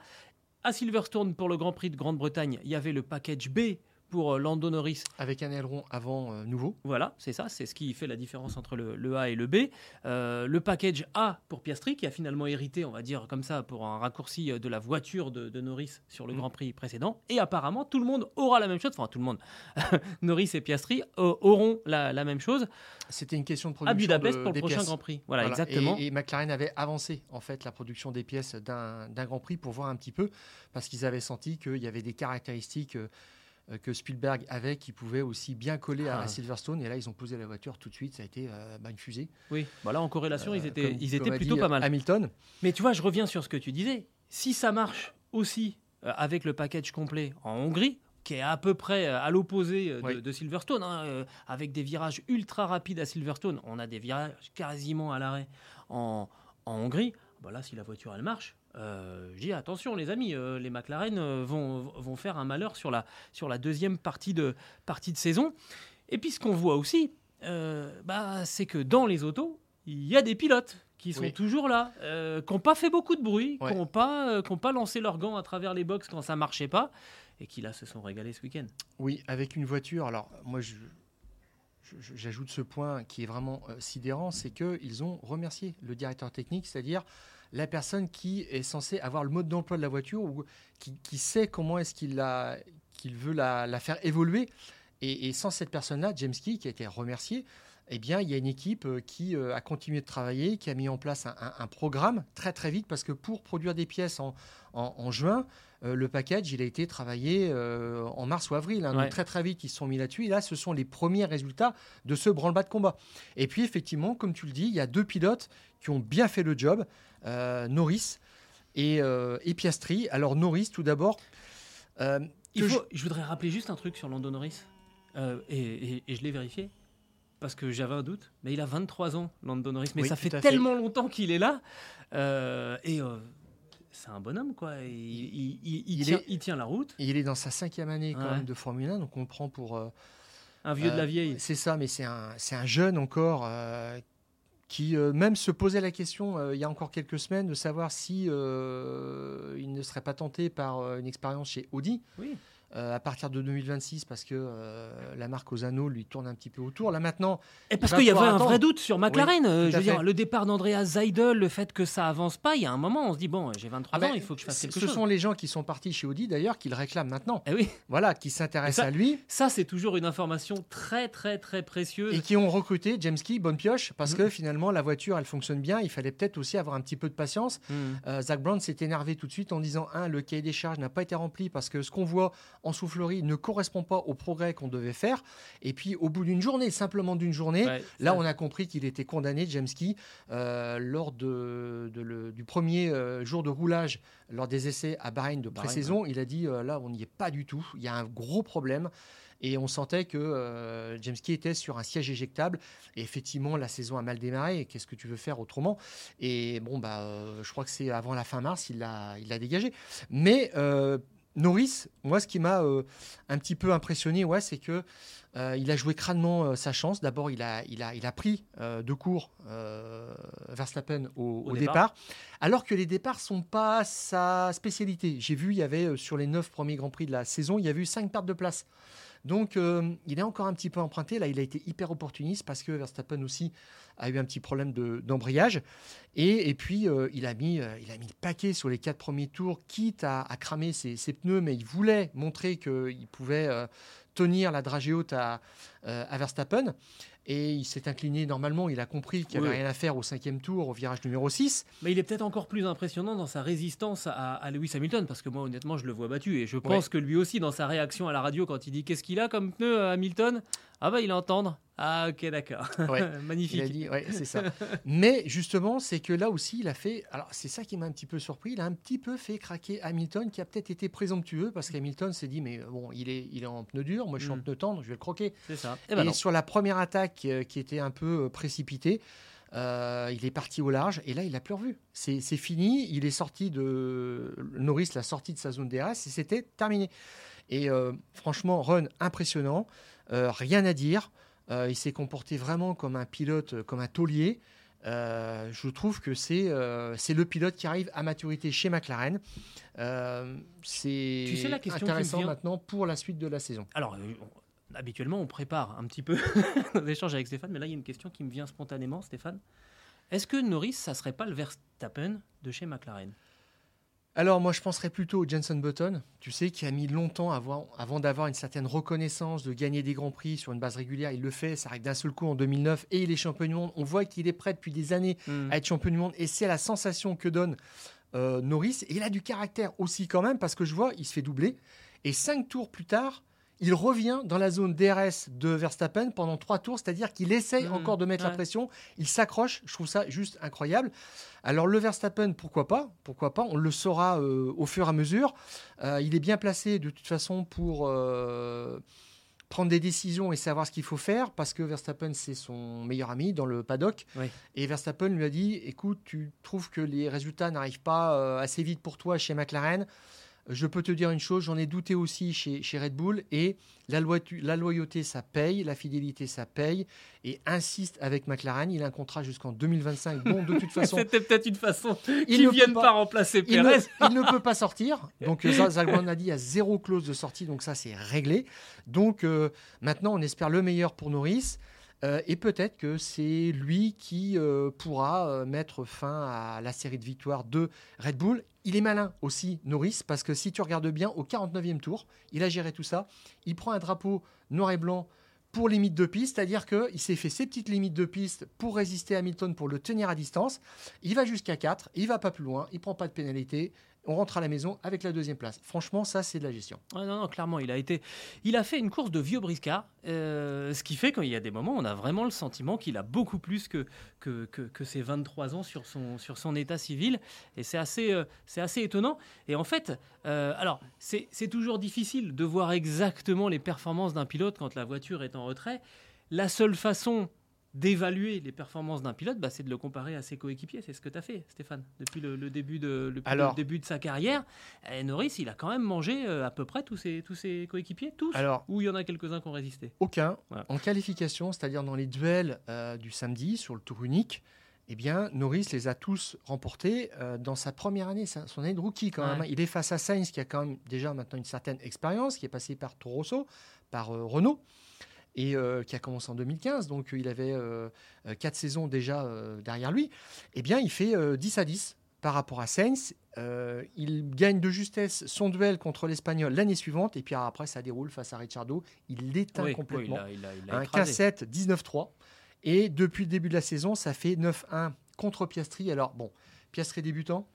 À Silverstone, pour le Grand Prix de Grande-Bretagne, il y avait le package B pour euh, Lando Norris. Avec un aileron avant euh, nouveau. Voilà, c'est ça, c'est ce qui fait la différence entre le, A et le B. Euh, le package A pour Piastri, qui a finalement hérité, on va dire comme ça, pour un raccourci de la voiture de, Norris sur le mm. Grand Prix précédent. Et apparemment, tout le monde aura la même chose. Enfin, tout le monde. Norris et Piastri auront la, même chose. C'était une question de production. À Budapest pour le prochain Grand Prix. Voilà, exactement. Et, et, McLaren avait avancé, en fait, la production des pièces d'un Grand Prix pour voir un petit peu, parce qu'ils avaient senti qu'il y avait des caractéristiques que Spielberg avait qui pouvait aussi bien coller à, ah. Silverstone. Et là, ils ont posé la voiture tout de suite. Ça a été euh, bah, une fusée. Oui, voilà, en corrélation, ils euh, étaient, ils étaient plutôt pas mal. Hamilton. Mais tu vois, je reviens sur ce que tu disais. Si ça marche aussi avec le package complet en Hongrie, qui est à peu près à l'opposé de, Silverstone, hein, avec des virages ultra rapides à Silverstone, on a des virages quasiment à l'arrêt en, en Hongrie. Bah là, si la voiture elle marche, euh, je dis attention les amis, euh, les McLaren euh, vont, vont faire un malheur sur la, sur la deuxième partie de, partie de saison. Et puis ce qu'on voit aussi, bah, c'est que dans les autos, il y a des pilotes qui sont toujours là, qui n'ont pas fait beaucoup de bruit, qui n'ont pas, pas lancé leurs gants à travers les box quand ça marchait pas, et qui là se sont régalés ce week-end. Oui, avec une voiture. Alors moi, je, j'ajoute ce point qui est vraiment sidérant, c'est qu'ils ont remercié le directeur technique, c'est-à-dire la personne qui est censée avoir le mode d'emploi de la voiture ou qui, sait comment est-ce qu'il veut la, faire évoluer. Et, sans cette personne-là, James Key, qui a été remercié, eh bien, il y a une équipe euh, qui euh, a continué de travailler, qui a mis en place un, programme très très vite, parce que pour produire des pièces en, juin, euh, le package, il a été travaillé en mars ou avril. Hein. donc très très vite, ils se sont mis là-dessus. Et là, ce sont les premiers résultats de ce branle-bas de combat. Et puis, effectivement, comme tu le dis, il y a deux pilotes qui ont bien fait le job. Euh, Norris et, euh, et, Piastri. Alors Norris, tout d'abord. Euh, je... voudrais rappeler juste un truc sur Lando Norris, et, je l'ai vérifié parce que j'avais un doute, mais il a 23 ans, Lando Norris, mais ça fait tellement longtemps qu'il est là, et c'est un bonhomme, quoi. Il, il, tient, la route. il est dans sa cinquième année quand même de Formule 1, donc on le prend pour... un vieux de la vieille. C'est ça, mais c'est un, un, jeune encore qui euh, même se posait la question euh, il y a encore quelques semaines de savoir si euh, il ne serait pas tenté par une expérience chez Audi. Oui. Euh, à partir de 2026 parce que euh, la marque aux anneaux lui tourne un petit peu autour. Là maintenant. Et parce qu'il y avait un vrai doute sur McLaren. Euh, je veux dire, le départ d'Andrea Seidel, le fait que ça avance pas, il y a un moment, on se dit bon, j'ai 23 ah ans, ben, il faut que je fasse quelque ce chose. Ce sont les gens qui sont partis chez Audi d'ailleurs qui le réclament maintenant. Eh oui. Voilà, qui s'intéressent à lui. Ça, c'est toujours une information très, très, très précieuse. Et qui ont recruté James Key, bonne pioche, parce mm. que finalement, la voiture, elle fonctionne bien. Il fallait peut-être aussi avoir un petit peu de patience. Mm. Zach Brown s'est énervé tout de suite en disant un, le cahier des charges n'a pas été rempli parce que ce qu'on voit en soufflerie ne correspond pas au progrès qu'on devait faire. Et puis, au bout d'une journée, simplement d'une journée, là, on a compris qu'il était condamné, James Key, euh, lors de, du premier euh, jour de roulage, lors des essais à Bahreïn de pré-saison. Il a dit euh, là, on n'y est pas du tout. Il y a un gros problème. Et on sentait que James Key était sur un siège éjectable. Et effectivement, la saison a mal démarré. Qu'est-ce que tu veux faire autrement? Et bon, bah, je crois que c'est avant la fin mars, il l'a il a dégagé. Mais Norris, moi, ce qui m'a un petit peu impressionné, ouais, c'est que il a joué crânement sa chance. D'abord, il a, il, a, il a pris deux cours Verstappen au, au, départ. alors que les départs sont pas sa spécialité. J'ai vu, il y avait sur les neuf premiers Grands Prix de la saison, il y a eu cinq pertes de place. Donc, euh, il est encore un petit peu emprunté. Là, il a été hyper opportuniste parce que Verstappen aussi a eu un petit problème d'embrayage. et, et, puis, euh, il, a mis, euh, il a mis le paquet sur les quatre premiers tours, quitte à, cramer ses, pneus, mais il voulait montrer qu'il pouvait tenir la dragée haute à, à Verstappen et il s'est incliné normalement. Il a compris qu'il n'y avait rien à faire au cinquième tour, au virage numéro 6. Mais il est peut-être encore plus impressionnant dans sa résistance à, Lewis Hamilton, parce que moi, honnêtement, je le vois battu. Et je pense que lui aussi, dans sa réaction à la radio, quand il dit qu'est-ce qu'il a comme pneu Hamilton, ah bah il entendre. Ah ok d'accord. Magnifique. Il a dit, c'est ça. Mais justement, c'est que là aussi, il a fait. Alors c'est ça qui m'a un petit peu surpris. Il a un petit peu fait craquer Hamilton, qui a peut-être été présomptueux parce qu'Hamilton s'est dit mais bon, il est, il est en pneu dur, moi je suis en mm. pneu tendre, je vais le croquer. C'est ça. Et, ben sur la première attaque euh, qui était un peu euh, précipitée. Euh, il est parti au large et là il a plus revu. C'est fini. Il est sorti de Norris l'a sorti de sa zone DRS et c'était terminé. Et franchement, run impressionnant. Rien à dire. Euh, il s'est comporté vraiment comme un pilote, euh, comme un taulier. je trouve que c'est c'est le pilote qui arrive à maturité chez McLaren. c'est intéressant maintenant pour la suite de la saison. Alors, habituellement, on prépare un petit peu nos échanges avec Stéphane, mais là, il y a une question qui me vient spontanément, Stéphane. Est-ce que Norris, ça serait pas le Verstappen de chez McLaren? Alors moi je penserais plutôt au Jenson Button, tu sais, qui a mis longtemps avant, avant d'avoir une certaine reconnaissance, de gagner des grands prix sur une base régulière. Il le fait, ça arrive d'un seul coup en 2009 et il est champion du monde. On voit qu'il est prêt depuis des années hmm. à être champion du monde et c'est la sensation que donne euh, Norris. Et il a du caractère aussi quand même parce que je vois, il se fait doubler et cinq tours plus tard, il revient dans la zone DRS de Verstappen pendant trois tours, c'est-à-dire qu'il essaye mmh, encore de mettre la pression, il s'accroche, je trouve ça juste incroyable. Alors le Verstappen, pourquoi pas Pourquoi pas On le saura euh, au fur et à mesure. Euh, il est bien placé de toute façon pour euh, prendre des décisions et savoir ce qu'il faut faire, parce que Verstappen, c'est son meilleur ami dans le paddock. Et Verstappen lui a dit, écoute, tu trouves que les résultats n'arrivent pas assez vite pour toi chez McLaren je peux te dire une chose, j'en ai douté aussi chez, chez Red Bull, et la, la, loyauté, ça paye, la fidélité, ça paye, et insiste avec McLaren, il a un contrat jusqu'en 2025. Bon, de toute façon... C'était peut-être une façon qu'il ne vienne pas, remplacer Perez. Il ne, peut pas sortir, donc euh, Zalman a dit, il y a zéro clause de sortie, donc ça c'est réglé. Donc euh, maintenant, on espère le meilleur pour Norris. Euh, et peut-être que c'est lui qui euh, pourra euh, mettre fin à la série de victoires de Red Bull. Il est malin aussi, Norris, parce que si tu regardes bien, au 49e tour, il a géré tout ça. Il prend un drapeau noir et blanc pour limite de piste, c'est-à-dire qu'il s'est fait ses petites limites de piste pour résister à Hamilton, pour le tenir à distance. Il va jusqu'à 4, il va pas plus loin, il prend pas de pénalité, on rentre à la maison avec la deuxième place. Franchement, ça, c'est de la gestion. non, non, clairement, il a été, il a fait une course de vieux briscard, euh, ce qui fait qu'il y a des moments, on a vraiment le sentiment qu'il a beaucoup plus que que, que, ses 23 ans sur son, sur son état civil, et c'est assez, euh, c'est assez étonnant. Et en fait, euh, alors, c'est toujours difficile de voir exactement les performances d'un pilote quand la voiture est en retrait. La seule façon d'évaluer les performances d'un pilote, bah, c'est de le comparer à ses coéquipiers. C'est ce que tu as fait, Stéphane, depuis le, début, de, le, début de sa carrière. Et Norris, il a quand même mangé euh, à peu près tous ses, tous ses coéquipiers, tous Alors, Ou il y en a quelques-uns qui ont résisté? Aucun. En qualification, c'est-à-dire dans les duels euh, du samedi sur le tour unique, eh bien, Norris les a tous remportés euh, dans sa première année, son année de rookie quand même. Hein. Il est face à Sainz, qui a quand même déjà maintenant une certaine expérience, qui est passé par Toro Rosso, par Renault et euh, qui a commencé en 2015, donc il avait euh, euh, quatre saisons déjà derrière lui, eh bien il fait 10 à 10 par rapport à Sainz. il gagne de justesse son duel contre l'Espagnol l'année suivante, et puis après ça déroule face à Ricciardo. Il l'éteint complètement. un 15-7, 19-3. Et depuis le début de la saison, ça fait 9-1 contre Piastri. Alors bon, Piastri débutant,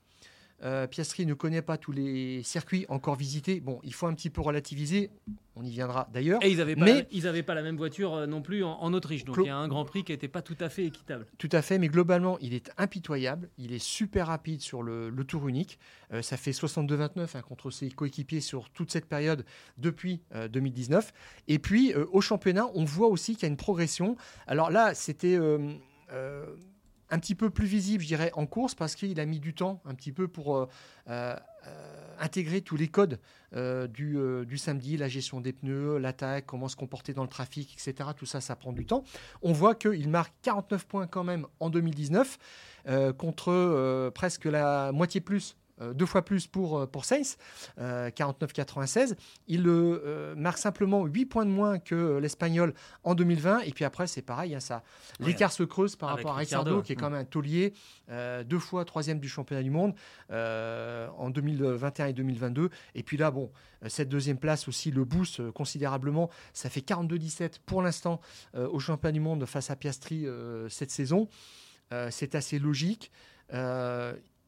euh, Piastri ne connaît pas tous les circuits encore visités. Bon, il faut un petit peu relativiser. On y viendra d'ailleurs. Et ils n'avaient pas, mais... ils pas la même voiture euh, non plus en, Autriche. Donc il y a un Grand Prix qui n'était pas tout à fait équitable. Tout à fait, mais globalement, il est impitoyable. Il est super rapide sur le, tour unique. Euh, ça fait 62-29 hein, contre ses coéquipiers sur toute cette période depuis 2019. Et puis au championnat, on voit aussi qu'il y a une progression. Alors là, c'était un petit peu plus visible, je dirais, en course parce qu'il a mis du temps un petit peu pour intégrer tous les codes du, du, samedi, la gestion des pneus, l'attaque, comment se comporter dans le trafic, etc. Tout ça, ça prend du temps. On voit qu'il marque 49 points quand même en 2019 contre presque la moitié plus euh, deux fois plus pour, euh, pour Sainz, 49-96. Euh, Il marque simplement 8 points de moins que l'Espagnol en 2020. Et puis après, c'est pareil, hein, ça, l'écart se creuse par rapport à Ricciardo, qui est quand même un taulier, deux fois troisième du championnat du monde en 2021 et 2022. Et puis là, bon, cette deuxième place aussi le boost considérablement. Ça fait 42-17 pour l'instant au championnat du monde face à Piastri cette saison. c'est assez logique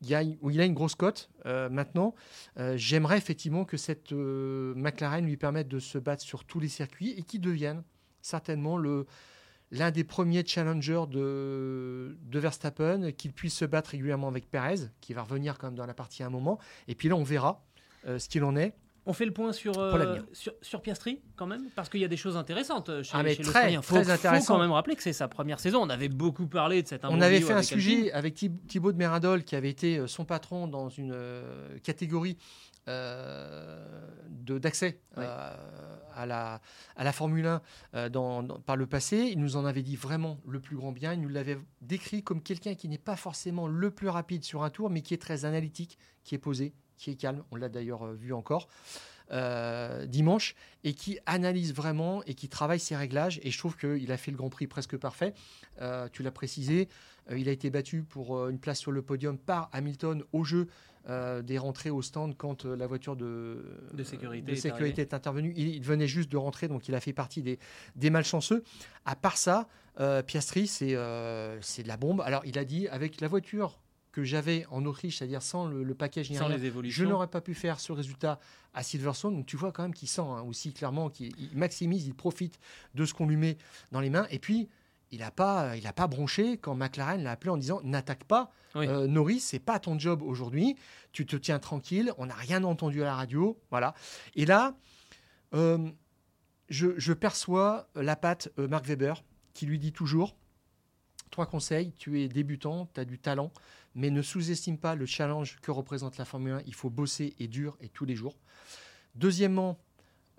il, a, une grosse cote euh, maintenant. Euh, j'aimerais effectivement que cette euh, McLaren lui permette de se battre sur tous les circuits et qu'il devienne certainement l'un des premiers challengers de, de Verstappen, qu'il puisse se battre régulièrement avec Perez, qui va revenir quand même dans la partie à un moment. Et puis là, on verra ce qu'il en est. On fait le point sur, euh, sur, Piastri, quand même, parce qu'il y a des choses intéressantes euh, chez, ah mais très, intéressant. faut quand même rappeler que c'est sa première saison. On avait beaucoup parlé de cette On avait fait un sujet avec Thibaut de Méradol, qui avait été euh, son patron dans une catégorie d'accès à, la, à la Formule 1 dans, par le passé. Il nous en avait dit vraiment le plus grand bien. Il nous l'avait décrit comme quelqu'un qui n'est pas forcément le plus rapide sur un tour, mais qui est très analytique, qui est posé, qui est calme, on l'a d'ailleurs euh, vu encore. Euh, dimanche et qui analyse vraiment et qui travaille ses réglages. Et je trouve qu'il a fait le Grand Prix presque parfait. Euh, tu l'as précisé, il a été battu pour une place sur le podium par Hamilton au jeu des rentrées au stand quand la voiture de, de sécurité, de sécurité est, intervenue. Il, venait juste de rentrer, donc il a fait partie des, des malchanceux. À part ça, Piastri, c'est de la bombe. Alors il a dit, avec la voiture que j'avais en Autriche, c'est-à-dire sans le, le package sans les évolutions. je n'aurais pas pu faire ce résultat à Silverstone. Donc tu vois quand même qu'il sent hein, aussi clairement qu'il maximise, il profite de ce qu'on lui met dans les mains. Et puis il n'a pas, il a pas bronché quand McLaren l'a appelé en disant n'attaque pas euh, Norris, c'est pas ton job aujourd'hui. Tu te tiens tranquille. On n'a rien entendu à la radio, voilà. Et là, euh, je, perçois la patte euh, Mark Webber qui lui dit toujours trois conseils. Tu es débutant, tu as du talent mais ne sous-estime pas le challenge que représente la Formule 1. Il faut bosser et dur et tous les jours. Deuxièmement,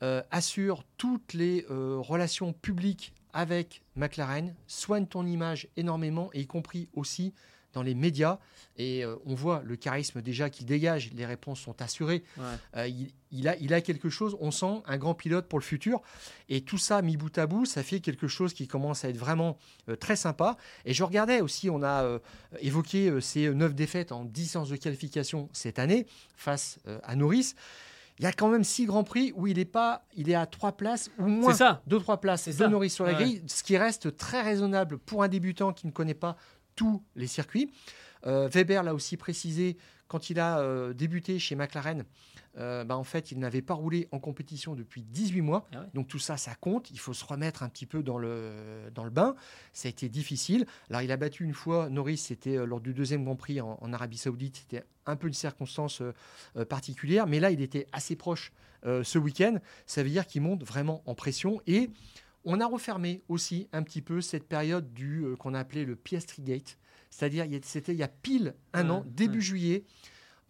euh, assure toutes les euh, relations publiques avec McLaren, soigne ton image énormément, et y compris aussi dans les médias. Et euh, on voit le charisme déjà qu'il dégage, les réponses sont assurées. Euh, il, a, il a quelque chose, on sent un grand pilote pour le futur. Et tout ça mis bout à bout, ça fait quelque chose qui commence à être vraiment euh, très sympa. Et je regardais aussi, on a évoqué ces neuf défaites en 10 séances de qualification cette année face à Norris il y a quand même six grands prix où il est pas, il est à trois places ou moins, ça. deux trois places de Norris sur la grille, ce qui reste très raisonnable pour un débutant qui ne connaît pas tous les circuits. Euh, Weber l'a aussi précisé quand il a euh, débuté chez McLaren. Euh, bah, en fait, il n'avait pas roulé en compétition depuis 18 mois. Ah Donc tout ça, ça compte. Il faut se remettre un petit peu dans le, dans le bain. Ça a été difficile. Alors, il a battu une fois Norris, c'était lors du deuxième Grand Prix en, Arabie Saoudite. C'était un peu une circonstance particulière. Mais là, il était assez proche ce week-end. Ça veut dire qu'il monte vraiment en pression. Et on a refermé aussi un petit peu cette période du euh, qu'on a appelé le Piastri Gate, c'est-à-dire c'était il y a pile un an, début juillet,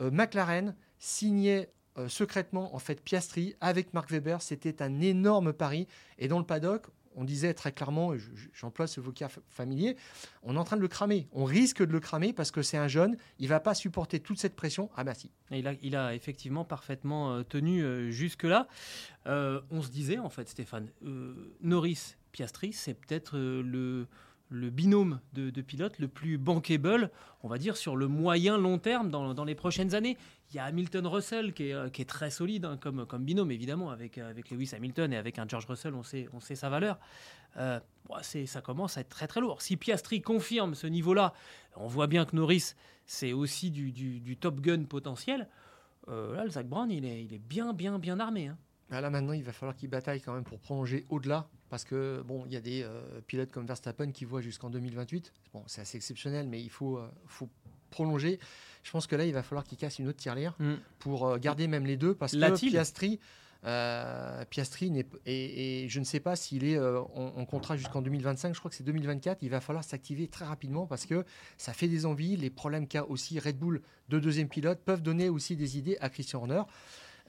euh, McLaren signait euh, secrètement en fait Piastri avec Mark Webber. C'était un énorme pari. Et dans le paddock, on disait très clairement, j'emploie ce vocabulaire familier, on est en train de le cramer. On risque de le cramer parce que c'est un jeune, il va pas supporter toute cette pression. Ah bah si. il, a, il a effectivement parfaitement euh, tenu euh, jusque-là. Euh, on se disait en fait, Stéphane, Norris, Piastri, c'est peut-être le binôme de, pilotes le plus bankable, on va dire, sur le moyen long terme dans, les prochaines années. Il y a Hamilton Russell qui est, euh, très solide hein, comme, binôme, évidemment, avec, euh, avec Lewis Hamilton et avec un George Russell, on sait, sa valeur. Euh, ça commence à être très très lourd. Si Piastri confirme ce niveau-là, on voit bien que Norris, c'est aussi du, top gun potentiel. là, le Zach Brown, il est, bien, bien, bien armé. Hein. Ah, là maintenant, il va falloir qu'il bataille quand même pour prolonger au-delà, parce que bon, il y a des euh, pilotes comme Verstappen qui voient jusqu'en 2028. Bon, c'est assez exceptionnel, mais il euh, faut prolonger. Je pense que là, il va falloir qu'il casse une autre tirelire mm. pour euh, garder même les deux, parce que Piastri, Euh, Piastri n'est et, et, je ne sais pas s'il est euh, en, contrat jusqu'en 2025. Je crois que c'est 2024. Il va falloir s'activer très rapidement parce que ça fait des envies. Les problèmes qu'a aussi Red Bull de deuxième pilote peuvent donner aussi des idées à Christian Horner.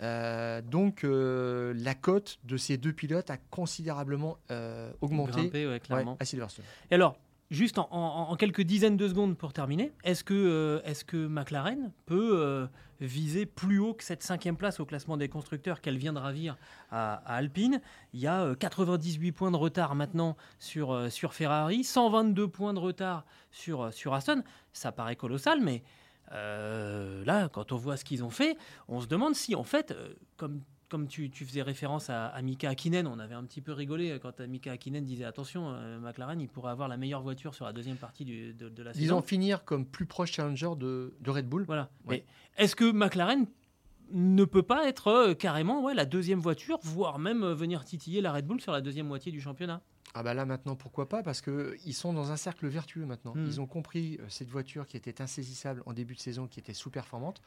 Euh, donc la cote de ces deux pilotes a considérablement augmenté clairement. à Silverstone. Et alors, Juste en, quelques dizaines de secondes pour terminer, est-ce que, euh, que McLaren peut euh, viser plus haut que cette cinquième place au classement des constructeurs qu'elle vient de ravir à, Alpine? Il y a 98 euh, points de retard maintenant sur, sur Ferrari, 122 points de retard sur, sur Aston. Ça paraît colossal, mais là, quand on voit ce qu'ils ont fait, on se demande si en fait, comme comme tu, faisais référence à, Mika Hakkinen, on avait un petit peu rigolé quand Mika Hakkinen disait attention, euh, McLaren, il pourrait avoir la meilleure voiture sur la deuxième partie de, la saison. Disons finir comme plus proche challenger de, Red Bull. Voilà. Mais est-ce que McLaren ne peut pas être euh, carrément ouais, la deuxième voiture, voire même euh, venir titiller la Red Bull sur la deuxième moitié du championnat? Ah bah là maintenant pourquoi pas? Parce que ils sont dans un cercle vertueux maintenant. Hmm. Ils ont compris cette voiture qui était insaisissable en début de saison, qui était sous-performante.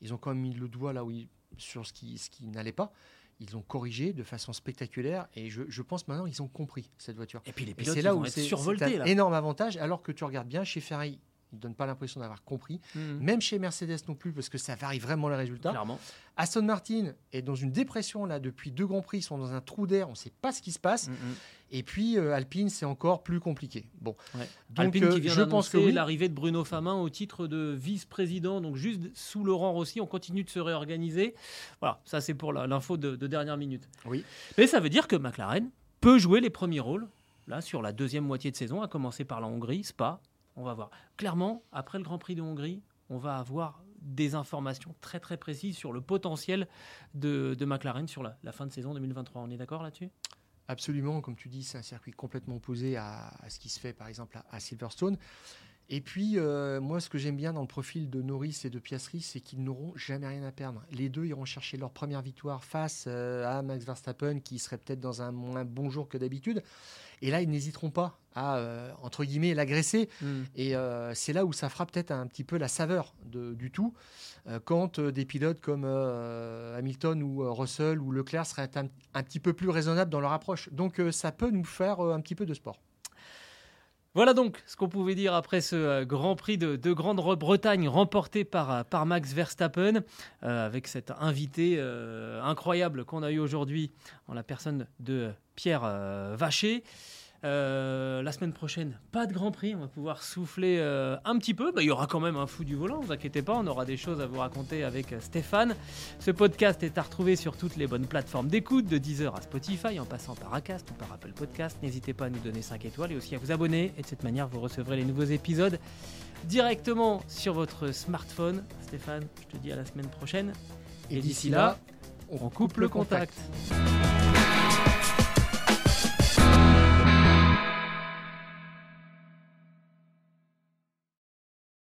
Ils ont quand même mis le doigt là où ils, sur ce qui, ce qui n'allait pas. Ils ont corrigé de façon spectaculaire et je, je pense maintenant ils ont compris cette voiture. Et puis les pilotes, c'est là où c'est un énorme avantage. Alors que tu regardes bien chez Ferrari, ne donnent pas l'impression d'avoir compris. Mhm. Même chez Mercedes non plus, parce que ça varie vraiment les résultats. Clairement. Aston Martin est dans une dépression là depuis deux grands prix. Ils sont dans un trou d'air. On ne sait pas ce qui se passe. Mhm. Et puis euh, Alpine, c'est encore plus compliqué. Bon, donc Alpine qui euh, vient je pense que l'arrivée de Bruno Famin au titre de vice-président, donc juste sous Laurent Rossi, on continue de se réorganiser. Voilà, ça c'est pour l'info de, de, dernière minute. Oui. Mais ça veut dire que McLaren peut jouer les premiers rôles là sur la deuxième moitié de saison, à commencer par la Hongrie, Spa. On va voir. Clairement, après le Grand Prix de Hongrie, on va avoir des informations très précises sur le potentiel de, McLaren sur la, fin de saison 2023. On est d'accord là-dessus? Absolument, comme tu dis, c'est un circuit complètement opposé à, ce qui se fait par exemple à, Silverstone. Et puis, euh, moi, ce que j'aime bien dans le profil de Norris et de Piastri, c'est qu'ils n'auront jamais rien à perdre. Les deux iront chercher leur première victoire face euh, à Max Verstappen, qui serait peut-être dans un moins bon jour que d'habitude. Et là, ils n'hésiteront pas à, euh, entre guillemets, l'agresser. Hmm. Et c'est là où ça fera peut-être un petit peu la saveur du tout, quand des pilotes comme Hamilton ou Russell ou Leclerc seraient un, un, petit peu plus raisonnables dans leur approche. Donc ça peut nous faire un petit peu de sport. Voilà donc ce qu'on pouvait dire après ce euh, Grand Prix de, Grande-Bretagne remporté par, euh, par Max Verstappen, euh, avec cet invité incroyable qu'on a eu aujourd'hui en la personne de Pierre Vacher. Euh, la semaine prochaine, pas de Grand Prix, on va pouvoir souffler euh, un petit peu. Bah, il y aura quand même un fou du volant, ne vous inquiétez pas, on aura des choses à vous raconter avec euh, Stéphane. Ce podcast est à retrouver sur toutes les bonnes plateformes d'écoute, de Deezer à Spotify, en passant par Acast ou par Apple Podcast. N'hésitez pas à nous donner 5 étoiles et aussi à vous abonner. Et de cette manière, vous recevrez les nouveaux épisodes directement sur votre smartphone. Stéphane, je te dis à la semaine prochaine. Et, d'ici là, on coupe le contact.